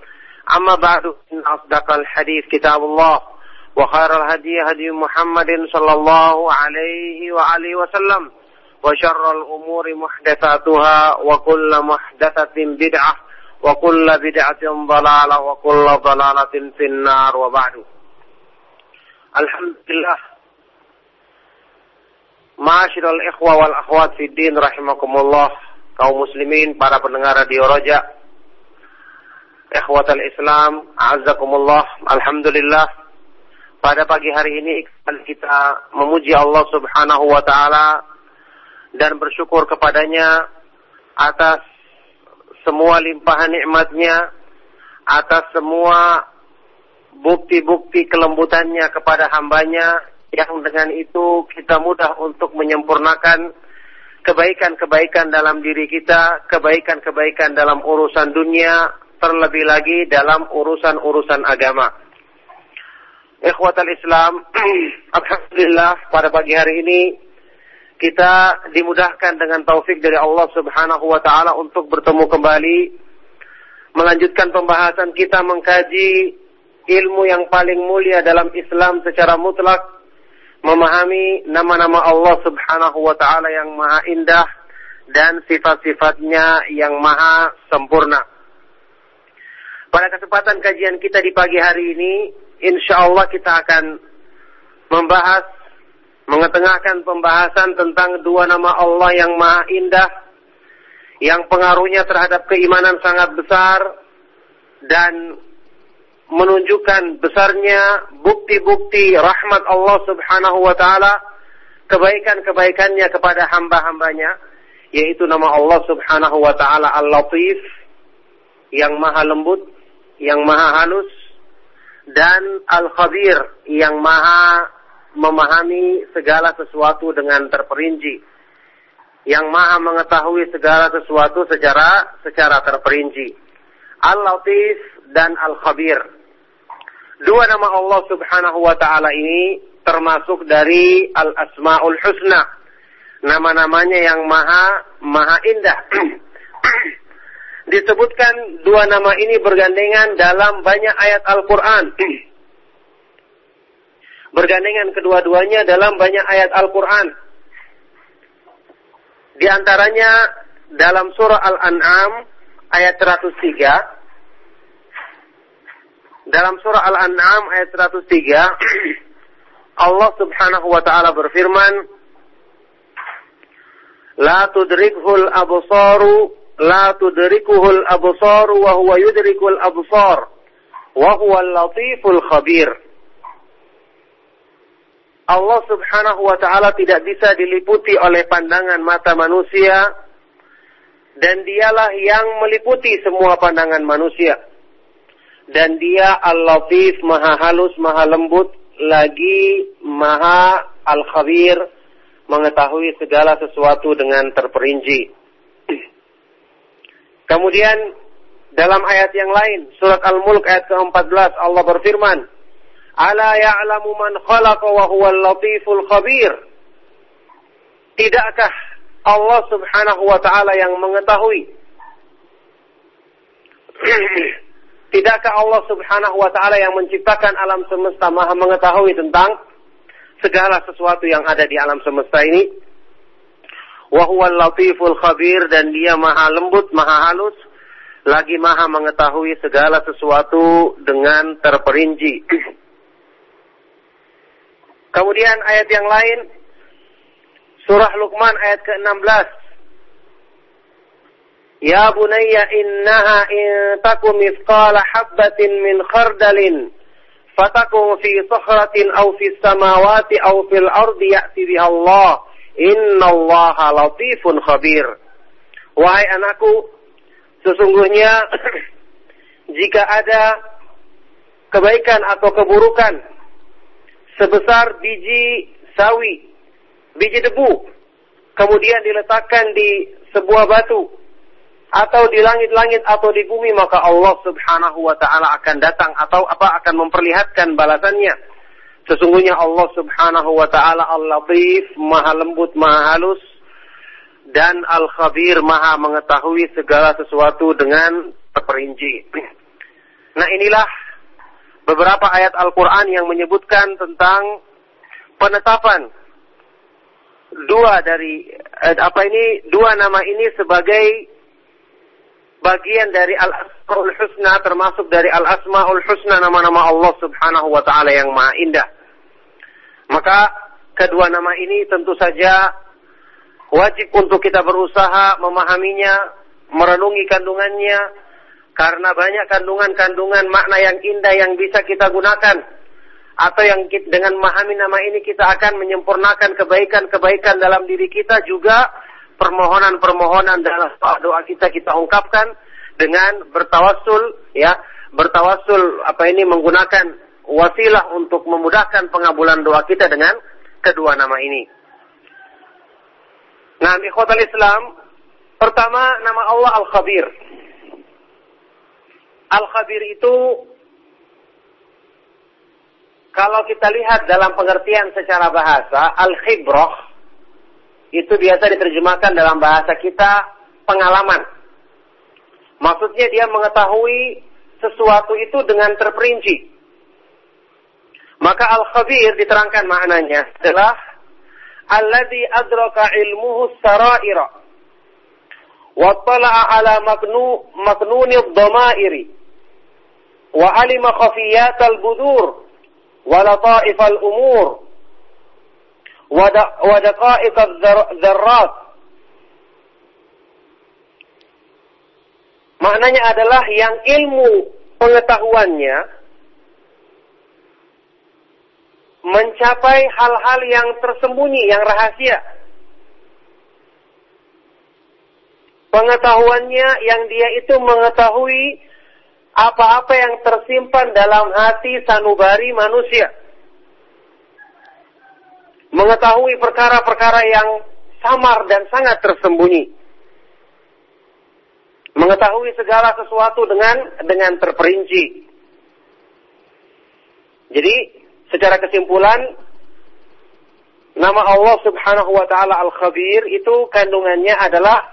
أما بعد إن أصدق الحديث كتاب الله وخير الهدي هدي محمد صلى الله عليه وآله وسلم وشر الأمور محدثاتها وكل محدثة بدعة وكل بدعة ضلالة وكل ضلالة في النار وبعد الحمد لله Ma'asyiral ikhwa wal akhwat fi din rahimakumullah kaum muslimin para pendengar radio Roja Ikhwatal Islam a'azzakumullah alhamdulillah. Pada pagi hari ini kita memuji Allah Subhanahu wa taala dan bersyukur kepadanya atas semua limpahan nikmatnya, atas semua bukti-bukti kelembutannya kepada hambanya, yang dengan itu kita mudah untuk menyempurnakan kebaikan-kebaikan dalam diri kita, kebaikan-kebaikan dalam urusan dunia, terlebih lagi dalam urusan-urusan agama. Ikhwatal Islam, [clears throat] Alhamdulillah pada pagi hari ini kita dimudahkan dengan taufik dari Allah Subhanahu wa taala untuk bertemu kembali melanjutkan pembahasan kita mengkaji ilmu yang paling mulia dalam Islam secara mutlak memahami nama-nama Allah Subhanahu wa taala yang maha indah dan sifat-sifatnya yang maha sempurna. Pada kesempatan kajian kita di pagi hari ini, insya Allah kita akan membahas mengetengahkan pembahasan tentang dua nama Allah yang maha indah, yang pengaruhnya terhadap keimanan sangat besar, dan menunjukkan besarnya bukti-bukti rahmat Allah subhanahu wa ta'ala, kebaikan-kebaikannya kepada hamba-hambanya, yaitu nama Allah subhanahu wa ta'ala Al-Latif, yang maha lembut, yang maha halus, dan Al-Khabir, yang maha memahami segala sesuatu dengan terperinci. Yang maha mengetahui segala sesuatu secara secara terperinci. Al-Latif dan Al-Khabir. Dua nama Allah Subhanahu wa taala ini termasuk dari Al-Asmaul Husna. Nama-namanya yang maha maha indah. [clears throat] Disebutkan dua nama ini bergandengan dalam banyak ayat Al-Qur'an [clears throat] bergandengan kedua-duanya dalam banyak ayat Al-Quran. Di antaranya dalam surah Al-An'am ayat 103. Dalam surah Al-An'am ayat 103 [clears throat] Allah Subhanahu wa taala berfirman La tudrikhul absaru la tudrikuhul absaru wa huwa yudrikul absar wa huwal latiful khabir Allah Subhanahu wa taala tidak bisa diliputi oleh pandangan mata manusia dan dialah yang meliputi semua pandangan manusia. Dan dia Al-Latif, maha halus, maha lembut, lagi maha Al-Khabir, mengetahui segala sesuatu dengan terperinci. Kemudian dalam ayat yang lain, surat Al-Mulk ayat ke-14 Allah berfirman, "Ala ya'lamu man khalaqa wa huwal latiful khabir." Tidakkah Allah Subhanahu wa taala yang mengetahui. [clears throat] Tidakkah Allah Subhanahu wa taala yang menciptakan alam semesta Maha mengetahui tentang segala sesuatu yang ada di alam semesta ini? Wa huwal latiful khabir dan dia Maha lembut, Maha halus, lagi Maha mengetahui segala sesuatu dengan terperinci. Kemudian ayat yang lain Surah Luqman ayat ke-16. Ya bunayya innaha in takum mithqala habbatin min khardalin fatakum fi sakhratin aw fi samawati aw fil ardi ya'ti biha Allah. Innallaha latifun khabir. Wahai anakku, sesungguhnya [clears throat] jika ada kebaikan atau keburukan sebesar biji sawi biji debu, kemudian diletakkan di sebuah batu, atau di langit-langit atau di bumi, maka Allah subhanahu wa ta'ala akan datang atau apa akan memperlihatkan balasannya. Sesungguhnya Allah subhanahu wa ta'ala al-latif, maha lembut, maha halus, dan al-khabir, maha mengetahui segala sesuatu dengan terperinci. Nah inilah beberapa ayat Al-Quran yang menyebutkan tentang penetapan dua dari eh, apa ini dua nama ini sebagai bagian dari al asmaul husna termasuk dari al asmaul husna nama-nama Allah Subhanahu wa taala yang maha indah. Maka kedua nama ini tentu saja wajib untuk kita berusaha memahaminya, merenungi kandungannya karena banyak kandungan-kandungan makna yang indah yang bisa kita gunakan atau yang dengan memahami nama ini kita akan menyempurnakan kebaikan-kebaikan dalam diri kita juga permohonan-permohonan dalam doa kita kita ungkapkan dengan bertawassul ya bertawassul apa ini menggunakan wasilah untuk memudahkan pengabulan doa kita dengan kedua nama ini. Nah, di Islam pertama nama Allah Al-Khabir. Al-Khabir itu kalau kita lihat dalam pengertian secara bahasa, al-khibrah itu biasa diterjemahkan dalam bahasa kita pengalaman. Maksudnya dia mengetahui sesuatu itu dengan terperinci. Maka al-khabir diterangkan maknanya adalah alladhi adraka ilmuhu saraira wa tala'a ala maknu maknuni dhamairi wa alima khafiyat al-budur wa lata'if al-umur ودقائق الذرات Maknanya adalah yang ilmu pengetahuannya mencapai hal-hal yang tersembunyi, yang rahasia. Pengetahuannya yang dia itu mengetahui apa-apa yang tersimpan dalam hati sanubari manusia. Mengetahui perkara-perkara yang samar dan sangat tersembunyi. Mengetahui segala sesuatu dengan dengan terperinci. Jadi, secara kesimpulan, nama Allah Subhanahu wa taala Al-Khabir itu kandungannya adalah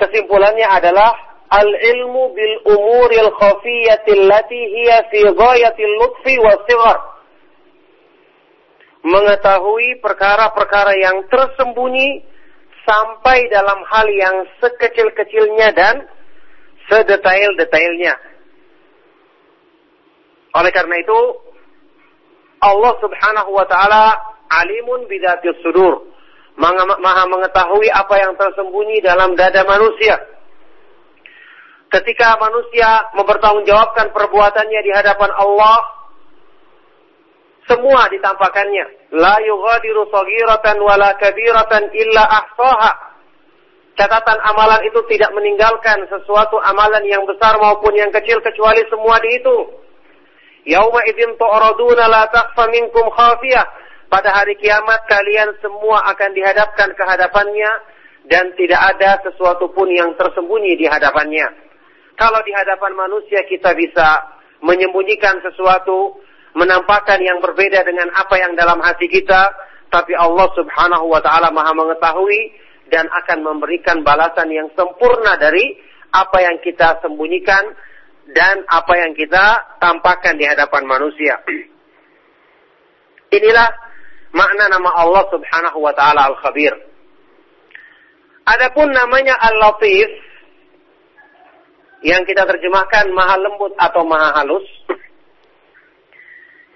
kesimpulannya adalah al-ilmu bil umuril khafiyati allati hiya fi ghayatil lutfi sighar. Mengetahui perkara-perkara yang tersembunyi sampai dalam hal yang sekecil-kecilnya dan sedetail-detailnya. Oleh karena itu, Allah Subhanahu wa taala alimun bidatil sudur. Maha mengetahui apa yang tersembunyi dalam dada manusia ketika manusia mempertanggungjawabkan perbuatannya di hadapan Allah, semua ditampakkannya. La yughadiru saghiratan wala kabiratan illa ahsaha. Catatan amalan itu tidak meninggalkan sesuatu amalan yang besar maupun yang kecil kecuali semua dihitung. Yauma idzin tu'raduna la takhfa minkum khafiyah. Pada hari kiamat kalian semua akan dihadapkan ke hadapannya dan tidak ada sesuatu pun yang tersembunyi di hadapannya. Kalau di hadapan manusia kita bisa menyembunyikan sesuatu, menampakkan yang berbeda dengan apa yang dalam hati kita, tapi Allah Subhanahu wa taala Maha mengetahui dan akan memberikan balasan yang sempurna dari apa yang kita sembunyikan dan apa yang kita tampakkan di hadapan manusia. [clears throat] Inilah makna nama Allah Subhanahu wa taala Al-Khabir. Adapun namanya Al-Latif yang kita terjemahkan maha lembut atau maha halus [clears throat]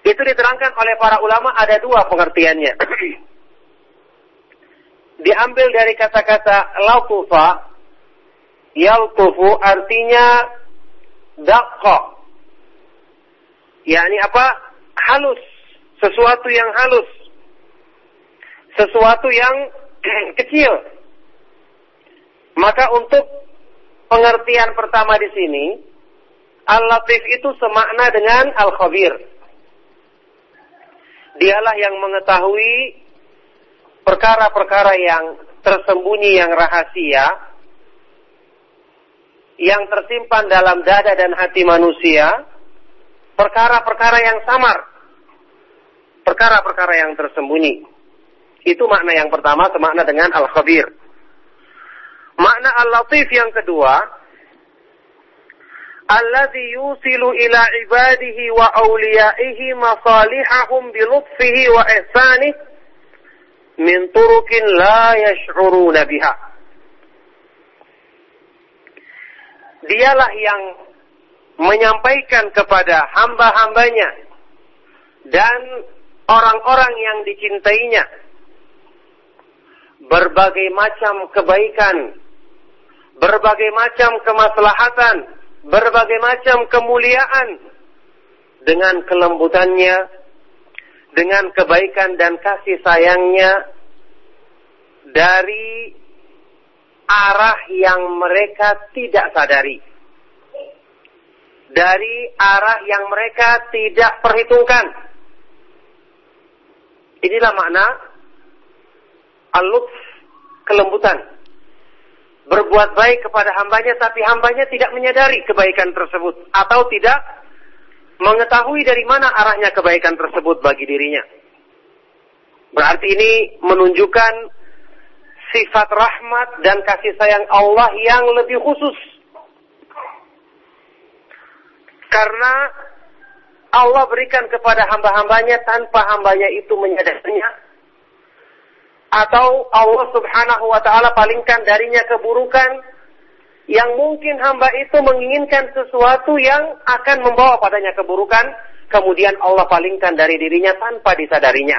itu diterangkan oleh para ulama ada dua pengertiannya. [clears throat] Diambil dari kata-kata lautufa, yaltufu artinya dakko. yakni apa? Halus. Sesuatu yang halus. Sesuatu yang [clears throat] kecil. Maka untuk pengertian pertama di sini, Al-Latif itu semakna dengan Al-Khabir. Dialah yang mengetahui perkara-perkara yang tersembunyi yang rahasia yang tersimpan dalam dada dan hati manusia, perkara-perkara yang samar, perkara-perkara yang tersembunyi. Itu makna yang pertama, semakna dengan Al-Khabir. Makna Al-Latif yang kedua, alladhi yusilu ila ibadihi wa awliyaihi masalihahum bilutfihi wa ihsanih min turukin la yash'uruna biha. Dialah yang menyampaikan kepada hamba-hambanya dan orang-orang yang dicintainya berbagai macam kebaikan, berbagai macam kemaslahatan, berbagai macam kemuliaan dengan kelembutannya, dengan kebaikan dan kasih sayangnya dari arah yang mereka tidak sadari. Dari arah yang mereka tidak perhitungkan. Inilah makna al-lutf, kelembutan berbuat baik kepada hambanya tapi hambanya tidak menyadari kebaikan tersebut atau tidak mengetahui dari mana arahnya kebaikan tersebut bagi dirinya. Berarti ini menunjukkan sifat rahmat dan kasih sayang Allah yang lebih khusus. Karena Allah berikan kepada hamba-hambanya tanpa hambanya itu menyadarinya atau Allah Subhanahu wa taala palingkan darinya keburukan yang mungkin hamba itu menginginkan sesuatu yang akan membawa padanya keburukan, kemudian Allah palingkan dari dirinya tanpa disadarinya.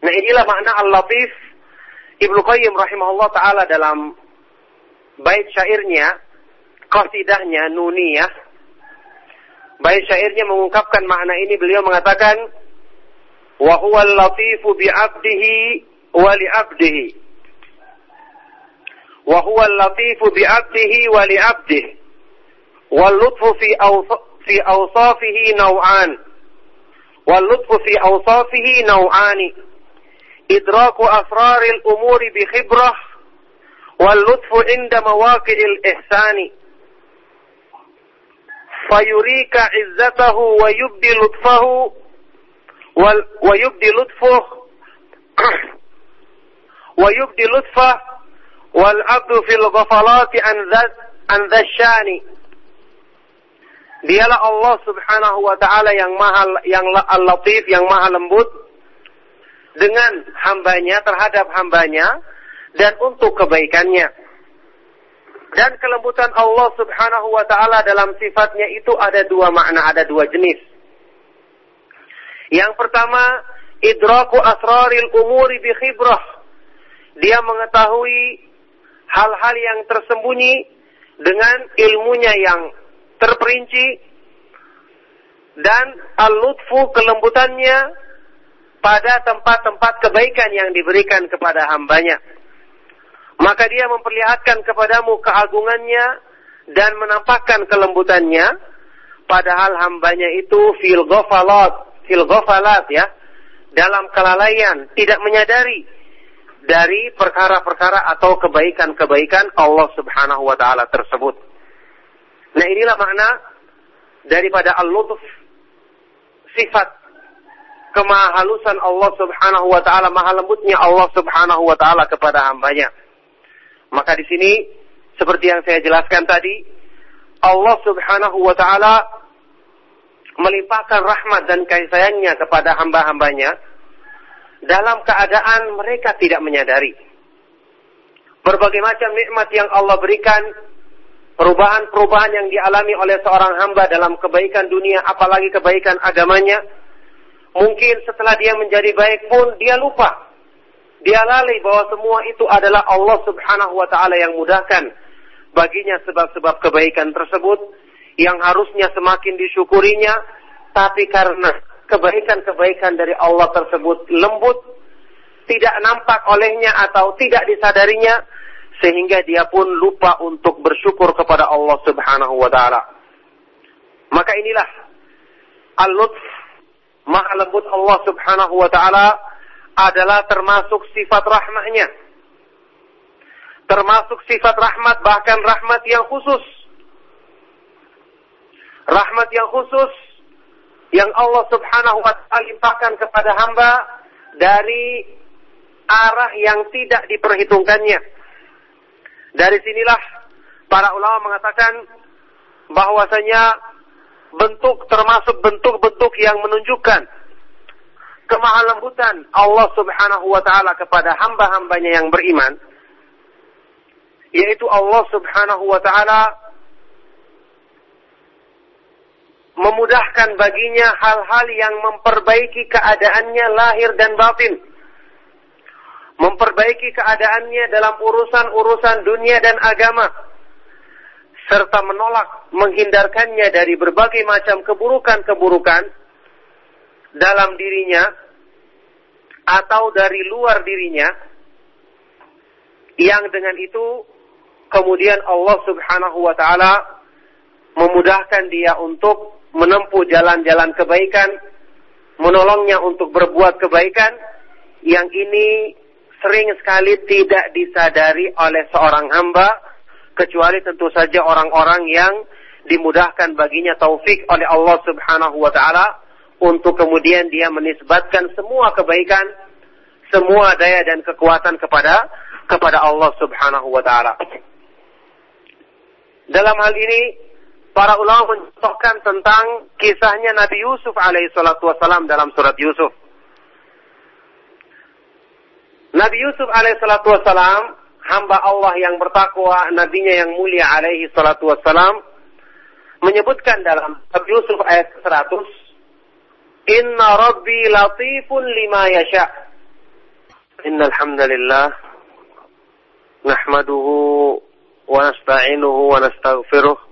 Nah inilah makna Al-Latif Ibnu Qayyim rahimahullah taala dalam bait syairnya, qasidahnya Nuniyah. Bait syairnya mengungkapkan makna ini beliau mengatakan وهو اللطيف بعبده ولعبده. وهو اللطيف بعبده ولعبده. واللطف في في أوصافه نوعان. واللطف في أوصافه نوعان. إدراك أسرار الأمور بخبرة. واللطف عند مواقع الإحسان. فيريك عزته ويبدي لطفه. wal wa yubdi lutfuh [clears throat] wa yubdi lutfah wal abdu fil ghafalati an dhad an dhashani Dialah Allah Subhanahu wa taala yang maha yang al-latif, yang maha lembut dengan hambanya terhadap hambanya dan untuk kebaikannya. Dan kelembutan Allah Subhanahu wa taala dalam sifatnya itu ada dua makna, ada dua jenis. Yang pertama, idraku asraril umuri bi khibrah. Dia mengetahui hal-hal yang tersembunyi dengan ilmunya yang terperinci dan al-lutfu kelembutannya pada tempat-tempat kebaikan yang diberikan kepada hambanya. Maka dia memperlihatkan kepadamu keagungannya dan menampakkan kelembutannya padahal hambanya itu fil ghafalat, fil ya, dalam kelalaian, tidak menyadari dari perkara-perkara atau kebaikan-kebaikan Allah Subhanahu wa taala tersebut. Nah, inilah makna daripada al-lutf sifat kemahalusan Allah Subhanahu wa taala, maha lembutnya Allah Subhanahu wa taala kepada hambanya. Maka di sini seperti yang saya jelaskan tadi, Allah Subhanahu wa taala melimpahkan rahmat dan kasih sayangnya kepada hamba-hambanya dalam keadaan mereka tidak menyadari. Berbagai macam nikmat yang Allah berikan, perubahan-perubahan yang dialami oleh seorang hamba dalam kebaikan dunia, apalagi kebaikan agamanya, mungkin setelah dia menjadi baik pun dia lupa. Dia lalai bahwa semua itu adalah Allah subhanahu wa ta'ala yang mudahkan baginya sebab-sebab kebaikan tersebut yang harusnya semakin disyukurinya, tapi karena kebaikan-kebaikan dari Allah tersebut lembut, tidak nampak olehnya atau tidak disadarinya, sehingga dia pun lupa untuk bersyukur kepada Allah Subhanahu wa taala. Maka inilah al-lutf maha lembut Allah Subhanahu wa taala adalah termasuk sifat rahmatnya. Termasuk sifat rahmat bahkan rahmat yang khusus rahmat yang khusus yang Allah Subhanahu wa taala limpahkan kepada hamba dari arah yang tidak diperhitungkannya. Dari sinilah para ulama mengatakan bahwasanya bentuk termasuk bentuk-bentuk yang menunjukkan kemahalembutan Allah Subhanahu wa taala kepada hamba-hambanya yang beriman yaitu Allah Subhanahu wa taala memudahkan baginya hal-hal yang memperbaiki keadaannya lahir dan batin. Memperbaiki keadaannya dalam urusan-urusan dunia dan agama. Serta menolak, menghindarkannya dari berbagai macam keburukan-keburukan dalam dirinya atau dari luar dirinya. Yang dengan itu kemudian Allah subhanahu wa ta'ala memudahkan dia untuk menempuh jalan-jalan kebaikan, menolongnya untuk berbuat kebaikan, yang ini sering sekali tidak disadari oleh seorang hamba, kecuali tentu saja orang-orang yang dimudahkan baginya taufik oleh Allah Subhanahu wa taala untuk kemudian dia menisbatkan semua kebaikan, semua daya dan kekuatan kepada kepada Allah Subhanahu wa taala. Dalam hal ini para ulama mencontohkan tentang kisahnya Nabi Yusuf alaihi salatu wasalam dalam surat Yusuf. Nabi Yusuf alaihi salatu wasalam, hamba Allah yang bertakwa, nabinya yang mulia alaihi salatu wasalam, menyebutkan dalam Nabi Yusuf ayat 100, Inna Rabbi latifun lima yasha. Innal hamdalillah nahmaduhu wa nasta'inuhu wa nastaghfiruh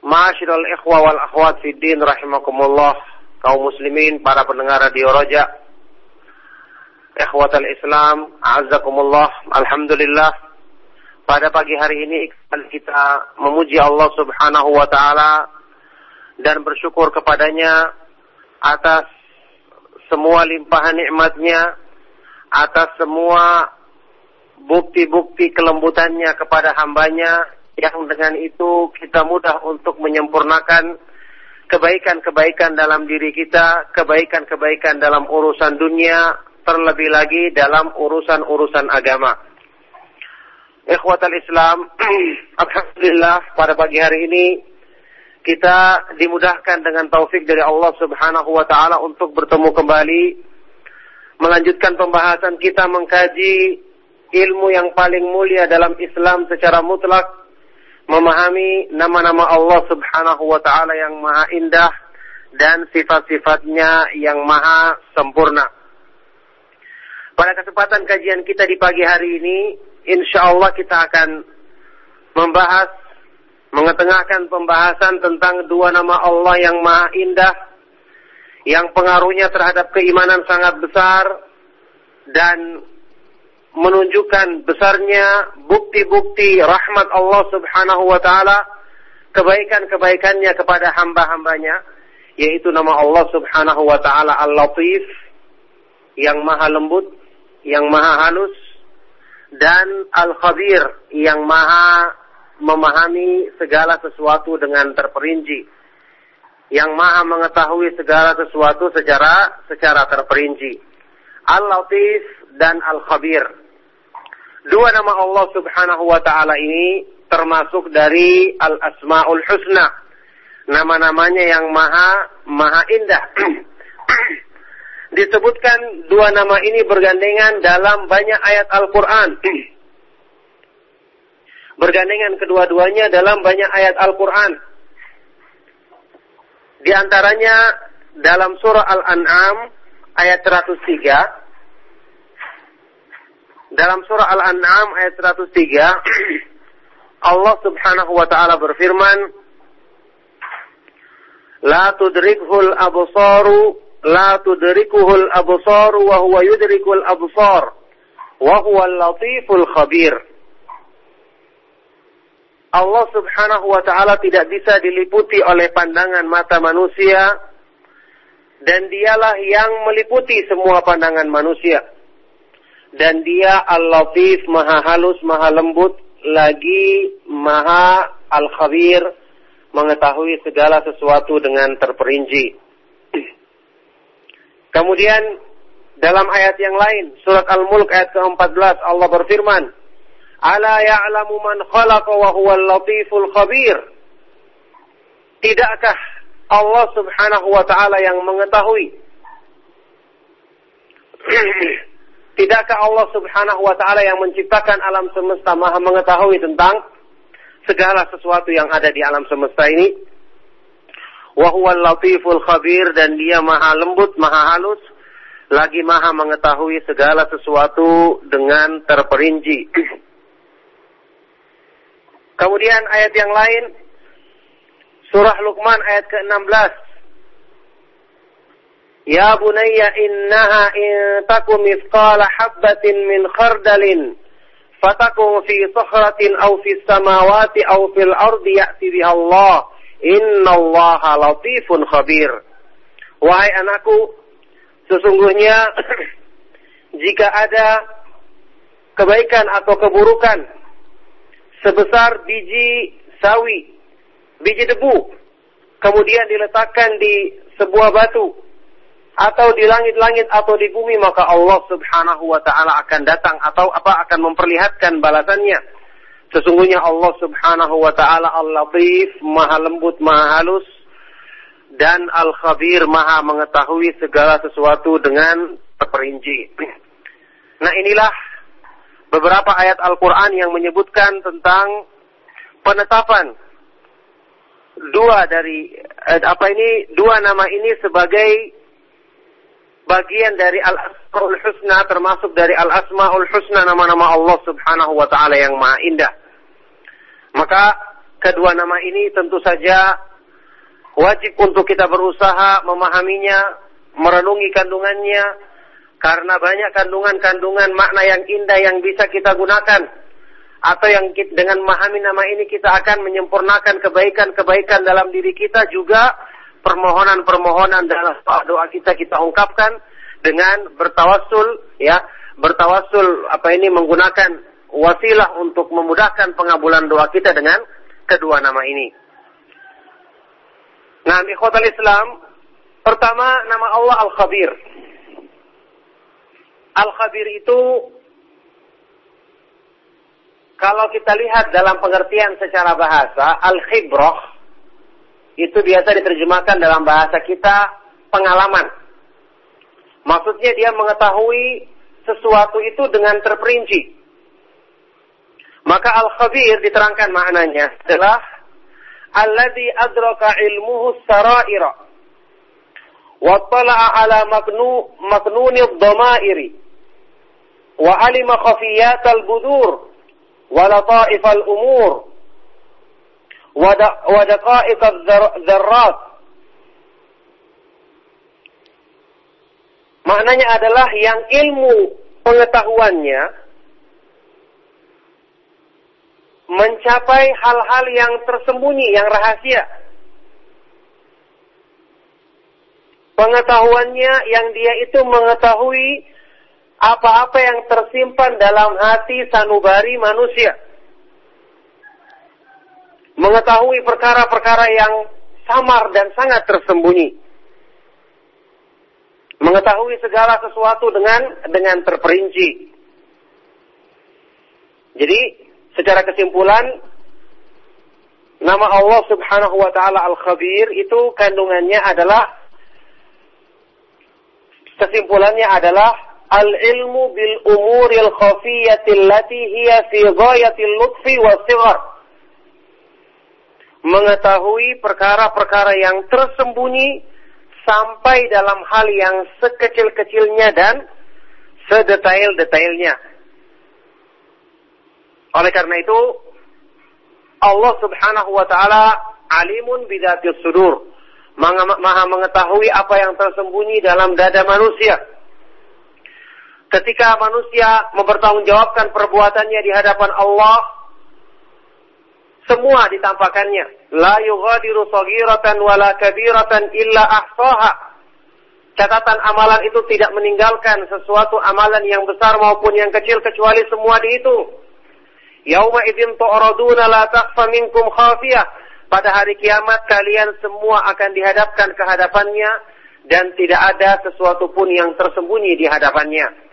Ma'asyiral ikhwa wal akhwat fi din rahimakumullah. Kaum muslimin para pendengar radio Roja. Ikhwatal Islam a'azzakumullah. Alhamdulillah. Pada pagi hari ini kita memuji Allah Subhanahu wa taala dan bersyukur kepadanya atas semua limpahan nikmatnya, atas semua bukti-bukti kelembutannya kepada hambanya, yang dengan itu kita mudah untuk menyempurnakan kebaikan-kebaikan dalam diri kita, kebaikan-kebaikan dalam urusan dunia, terlebih lagi dalam urusan-urusan agama. Ikhwatal Islam, [clears throat] Alhamdulillah pada pagi hari ini kita dimudahkan dengan taufik dari Allah Subhanahu wa taala untuk bertemu kembali melanjutkan pembahasan kita mengkaji ilmu yang paling mulia dalam Islam secara mutlak memahami nama-nama Allah Subhanahu wa taala yang maha indah dan sifat-sifatnya yang maha sempurna. Pada kesempatan kajian kita di pagi hari ini, insya Allah kita akan membahas mengetengahkan pembahasan tentang dua nama Allah yang maha indah, yang pengaruhnya terhadap keimanan sangat besar, dan menunjukkan besarnya bukti-bukti rahmat Allah subhanahu wa ta'ala, kebaikan-kebaikannya kepada hamba-hambanya, yaitu nama Allah subhanahu wa ta'ala Al-Latif, yang maha lembut, yang maha halus, dan Al-Khabir, yang maha memahami segala sesuatu dengan terperinci. Yang maha mengetahui segala sesuatu secara secara terperinci. Al-Latif dan Al-Khabir. Dua nama Allah Subhanahu wa taala ini termasuk dari Al-Asmaul Husna. Nama-namanya yang maha maha indah. [clears throat] Disebutkan dua nama ini bergandengan dalam banyak ayat Al-Qur'an [clears throat] bergandengan kedua-duanya dalam banyak ayat Al-Quran. Di antaranya dalam surah Al-An'am ayat 103. Dalam surah Al-An'am ayat 103 [clears throat] Allah Subhanahu wa taala berfirman La tudrikhul absaru la tudrikuhul absaru wa huwa yudrikul absar wa huwa al-latiful khabir Allah Subhanahu wa taala tidak bisa diliputi oleh pandangan mata manusia dan dialah yang meliputi semua pandangan manusia. Dan dia Al-Latif, Maha halus, Maha lembut, lagi Maha Al-Khabir, mengetahui segala sesuatu dengan terperinci. Kemudian dalam ayat yang lain, surat Al-Mulk ayat ke-14 Allah berfirman, Ala ya'lamu man khalaqa wa huwal latiful khabir. Tidakkah Allah Subhanahu wa taala yang mengetahui? [clears throat] Tidakkah Allah Subhanahu wa taala yang menciptakan alam semesta Maha mengetahui tentang segala sesuatu yang ada di alam semesta ini? Wa huwal latiful khabir dan dia Maha lembut, Maha halus, lagi Maha mengetahui segala sesuatu dengan terperinci. [clears throat] Kemudian ayat yang lain surah Luqman ayat ke-16. Ya bunayya innaha in takum mithqala habbatin min khardalin fatakum fi sakhratin aw fi samawati aw fil ardi ya'ti biha Allah innallaha latifun khabir. Wahai anakku, sesungguhnya [clears throat] jika ada kebaikan atau keburukan sebesar biji sawi, biji debu, kemudian diletakkan di sebuah batu atau di langit-langit atau di bumi maka Allah Subhanahu wa taala akan datang atau apa akan memperlihatkan balasannya. Sesungguhnya Allah Subhanahu wa taala Al-Latif, Maha lembut, Maha halus dan Al-Khabir, Maha mengetahui segala sesuatu dengan terperinci. Nah, inilah beberapa ayat Al-Quran yang menyebutkan tentang penetapan dua dari eh, apa ini dua nama ini sebagai bagian dari al-asmaul husna termasuk dari al-asmaul husna nama-nama Allah Subhanahu wa taala yang maha indah. Maka kedua nama ini tentu saja wajib untuk kita berusaha memahaminya, merenungi kandungannya karena banyak kandungan-kandungan makna yang indah yang bisa kita gunakan atau yang dengan memahami nama ini kita akan menyempurnakan kebaikan-kebaikan dalam diri kita juga permohonan-permohonan dalam doa kita kita ungkapkan dengan bertawasul ya bertawasul apa ini menggunakan wasilah untuk memudahkan pengabulan doa kita dengan kedua nama ini. Nah, ikhwatal Islam, pertama nama Allah Al-Khabir. Al-Khabir itu kalau kita lihat dalam pengertian secara bahasa, Al-Khibrah itu biasa diterjemahkan dalam bahasa kita pengalaman. Maksudnya dia mengetahui sesuatu itu dengan terperinci. Maka al-khabir diterangkan maknanya adalah alladhi adraka ilmuhu saraira wa tala'a ala maknu maknuni dhamairi wa alima khafiyat al-budur wa lataif al-umur ودقائق الذرات Maknanya adalah yang ilmu pengetahuannya mencapai hal-hal yang tersembunyi, yang rahasia. Pengetahuannya yang dia itu mengetahui apa-apa yang tersimpan dalam hati sanubari manusia mengetahui perkara-perkara yang samar dan sangat tersembunyi. Mengetahui segala sesuatu dengan dengan terperinci. Jadi, secara kesimpulan nama Allah Subhanahu wa taala Al-Khabir itu kandungannya adalah kesimpulannya adalah al-ilmu bil umuril khafiyatil lati hiya fi ghayatil lutfi mengetahui perkara-perkara yang tersembunyi sampai dalam hal yang sekecil-kecilnya dan sedetail-detailnya. Oleh karena itu, Allah Subhanahu wa taala alimun bidatis sudur. Maha mengetahui apa yang tersembunyi dalam dada manusia. Ketika manusia mempertanggungjawabkan perbuatannya di hadapan Allah, semua ditampakkannya. La yughadiru saghiratan wala kabiratan illa ahsaha. Catatan amalan itu tidak meninggalkan sesuatu amalan yang besar maupun yang kecil kecuali semua dihitung. Yauma idzin tu'raduna la takhfa minkum khafiyah. Pada hari kiamat kalian semua akan dihadapkan ke hadapannya dan tidak ada sesuatu pun yang tersembunyi di hadapannya.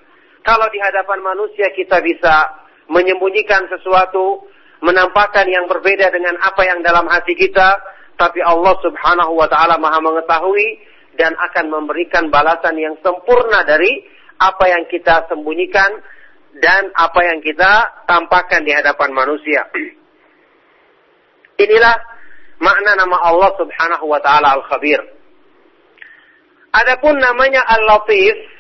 Kalau di hadapan manusia kita bisa menyembunyikan sesuatu, menampakkan yang berbeda dengan apa yang dalam hati kita, tapi Allah Subhanahu wa taala Maha mengetahui dan akan memberikan balasan yang sempurna dari apa yang kita sembunyikan dan apa yang kita tampakkan di hadapan manusia. [clears throat] Inilah makna nama Allah Subhanahu wa taala Al-Khabir. Adapun namanya Al-Latif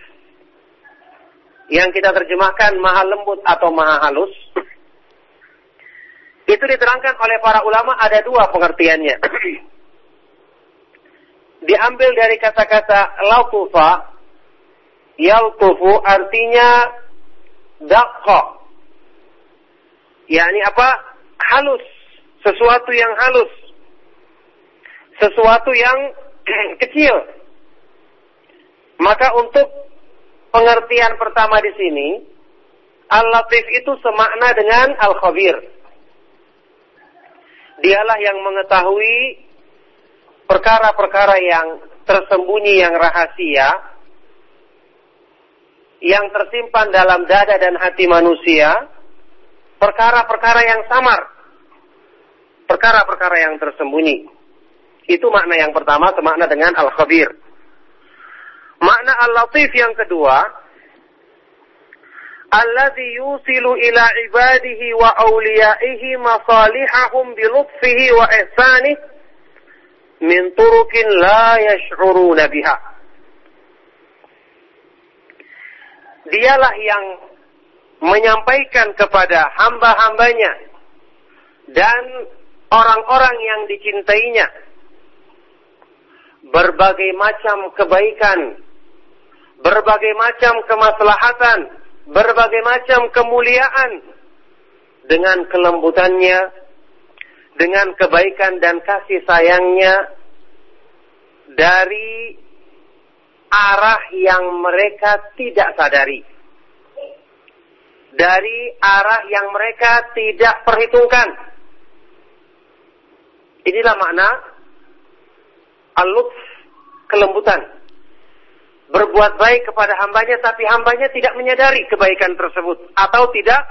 yang kita terjemahkan Maha Lembut atau Maha Halus itu diterangkan oleh para ulama ada dua pengertiannya. [clears throat] Diambil dari kata-kata lautufa, yaltufu artinya dakko. yakni apa? Halus. Sesuatu yang halus. Sesuatu yang [clears throat] kecil. Maka untuk pengertian pertama di sini, Al-Latif itu semakna dengan Al-Khabir. Dialah yang mengetahui perkara-perkara yang tersembunyi yang rahasia yang tersimpan dalam dada dan hati manusia perkara-perkara yang samar perkara-perkara yang tersembunyi. Itu makna yang pertama semakna dengan al-khabir makna al-latif yang kedua alladhi yusilu ila ibadihi wa awliyaihi masalihahum bilutfihi wa ihsanih min turukin la yash'uruna biha. dialah yang menyampaikan kepada hamba-hambanya dan orang-orang yang dicintainya berbagai macam kebaikan, berbagai macam kemaslahatan, berbagai macam kemuliaan dengan kelembutannya, dengan kebaikan dan kasih sayangnya dari arah yang mereka tidak sadari. Dari arah yang mereka tidak perhitungkan. Inilah makna al-lutf, kelembutan. Berbuat baik kepada hambanya tapi hambanya tidak menyadari kebaikan tersebut. Atau tidak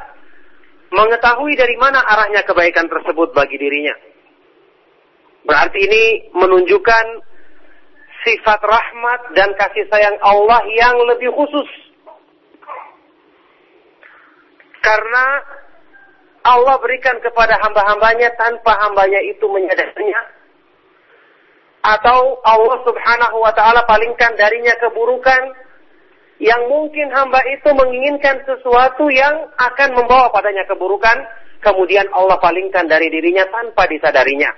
mengetahui dari mana arahnya kebaikan tersebut bagi dirinya. Berarti ini menunjukkan sifat rahmat dan kasih sayang Allah yang lebih khusus. Karena Allah berikan kepada hamba-hambanya tanpa hambanya itu menyadarinya. Atau Allah subhanahu wa ta'ala palingkan darinya keburukan yang mungkin hamba itu menginginkan sesuatu yang akan membawa padanya keburukan. Kemudian Allah palingkan dari dirinya tanpa disadarinya.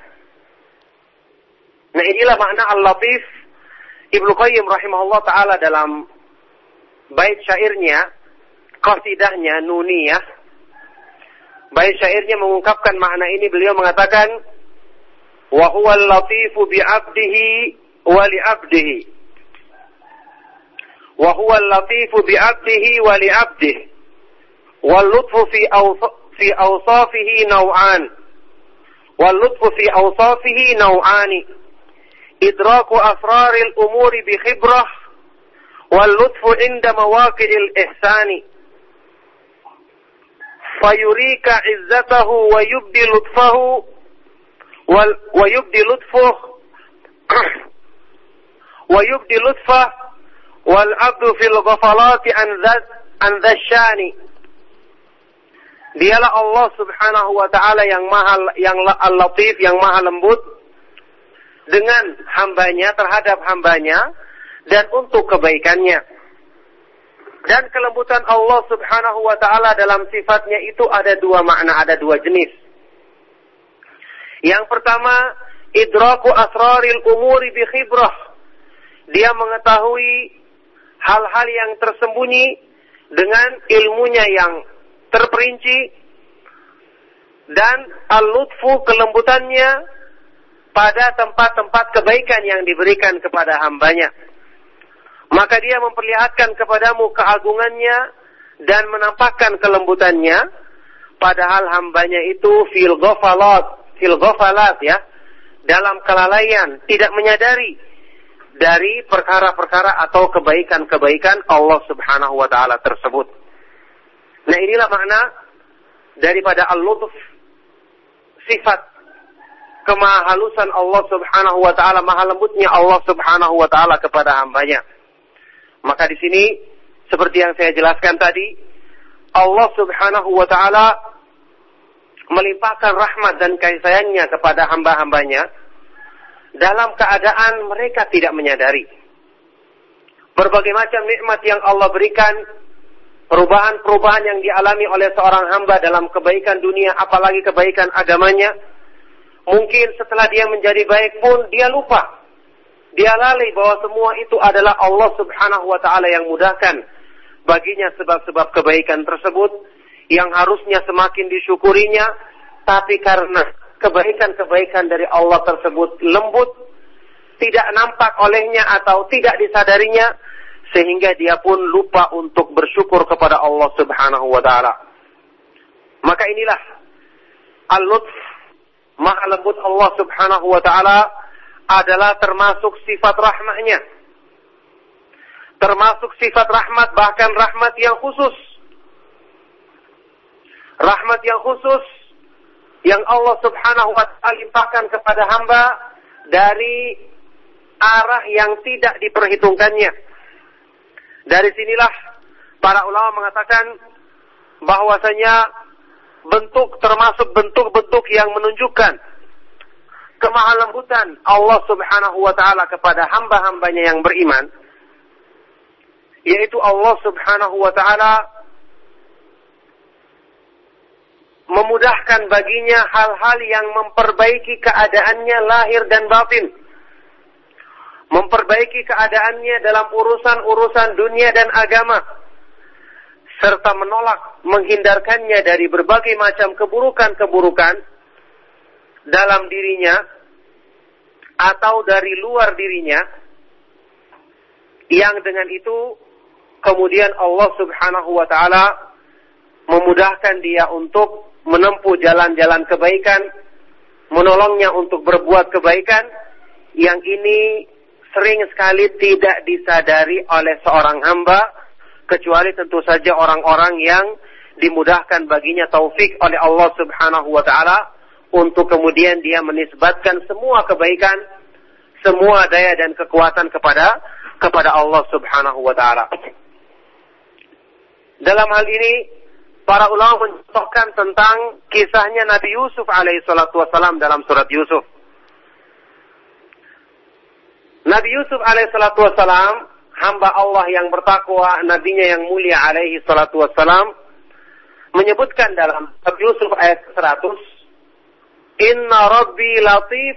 Nah inilah makna Al-Latif Ibnu Qayyim rahimahullah taala dalam bait syairnya, qasidahnya Nuniyah. Bait syairnya mengungkapkan makna ini beliau mengatakan وهو اللطيف بعبده ولعبده. وهو اللطيف بعبده ولعبده. واللطف في في أوصافه نوعان. واللطف في أوصافه نوعان. إدراك أسرار الأمور بخبرة. واللطف عند مواقع الإحسان. فيريك عزته ويبدي لطفه. wal wa yubdi lutfu [clears throat] wa yubdi lutfa wal abdu fil ghafalati an an dhasyani Dialah Allah Subhanahu wa taala yang maha yang al-latif, yang maha lembut dengan hambanya terhadap hambanya dan untuk kebaikannya. Dan kelembutan Allah Subhanahu wa taala dalam sifatnya itu ada dua makna, ada dua jenis. Yang pertama, idraku asraril umuri bi khibrah. Dia mengetahui hal-hal yang tersembunyi dengan ilmunya yang terperinci dan al-lutfu kelembutannya pada tempat-tempat kebaikan yang diberikan kepada hambanya. Maka dia memperlihatkan kepadamu keagungannya dan menampakkan kelembutannya padahal hambanya itu fil ghafalat, fil ghafalat ya, dalam kelalaian, tidak menyadari dari perkara-perkara atau kebaikan-kebaikan Allah Subhanahu wa taala tersebut. Nah, inilah makna daripada al-lutf sifat kemahalusan Allah Subhanahu wa taala, maha lembutnya Allah Subhanahu wa taala kepada hambanya. Maka di sini seperti yang saya jelaskan tadi, Allah Subhanahu wa taala melimpahkan rahmat dan kasih sayangnya kepada hamba-hambanya dalam keadaan mereka tidak menyadari. Berbagai macam nikmat yang Allah berikan, perubahan-perubahan yang dialami oleh seorang hamba dalam kebaikan dunia, apalagi kebaikan agamanya, Mungkin setelah dia menjadi baik pun dia lupa. Dia lalai bahwa semua itu adalah Allah Subhanahu wa taala yang mudahkan baginya sebab-sebab kebaikan tersebut yang harusnya semakin disyukurinya tapi karena kebaikan-kebaikan dari Allah tersebut lembut tidak nampak olehnya atau tidak disadarinya sehingga dia pun lupa untuk bersyukur kepada Allah Subhanahu wa taala. Maka inilah al-lutf maha lembut Allah subhanahu wa ta'ala adalah termasuk sifat rahmatnya. Termasuk sifat rahmat, bahkan rahmat yang khusus. Rahmat yang khusus yang Allah subhanahu wa ta'ala limpahkan kepada hamba dari arah yang tidak diperhitungkannya. Dari sinilah para ulama mengatakan bahwasanya bentuk termasuk bentuk-bentuk yang menunjukkan kemahalembutan Allah Subhanahu wa taala kepada hamba-hambanya yang beriman yaitu Allah Subhanahu wa taala memudahkan baginya hal-hal yang memperbaiki keadaannya lahir dan batin. Memperbaiki keadaannya dalam urusan-urusan dunia dan agama. Serta menolak, menghindarkannya dari berbagai macam keburukan-keburukan dalam dirinya atau dari luar dirinya. Yang dengan itu kemudian Allah subhanahu wa ta'ala memudahkan dia untuk menempuh jalan-jalan kebaikan, menolongnya untuk berbuat kebaikan, yang ini sering sekali tidak disadari oleh seorang hamba, kecuali tentu saja orang-orang yang dimudahkan baginya taufik oleh Allah Subhanahu wa taala untuk kemudian dia menisbatkan semua kebaikan, semua daya dan kekuatan kepada kepada Allah Subhanahu wa taala. Dalam hal ini para ulama mencontohkan tentang kisahnya Nabi Yusuf alaihi salatu wasalam dalam surat Yusuf. Nabi Yusuf alaihi salatu wasalam, hamba Allah yang bertakwa, nabinya yang mulia alaihi salatu wasalam, menyebutkan dalam Nabi Yusuf ayat 100, Inna Rabbi latifun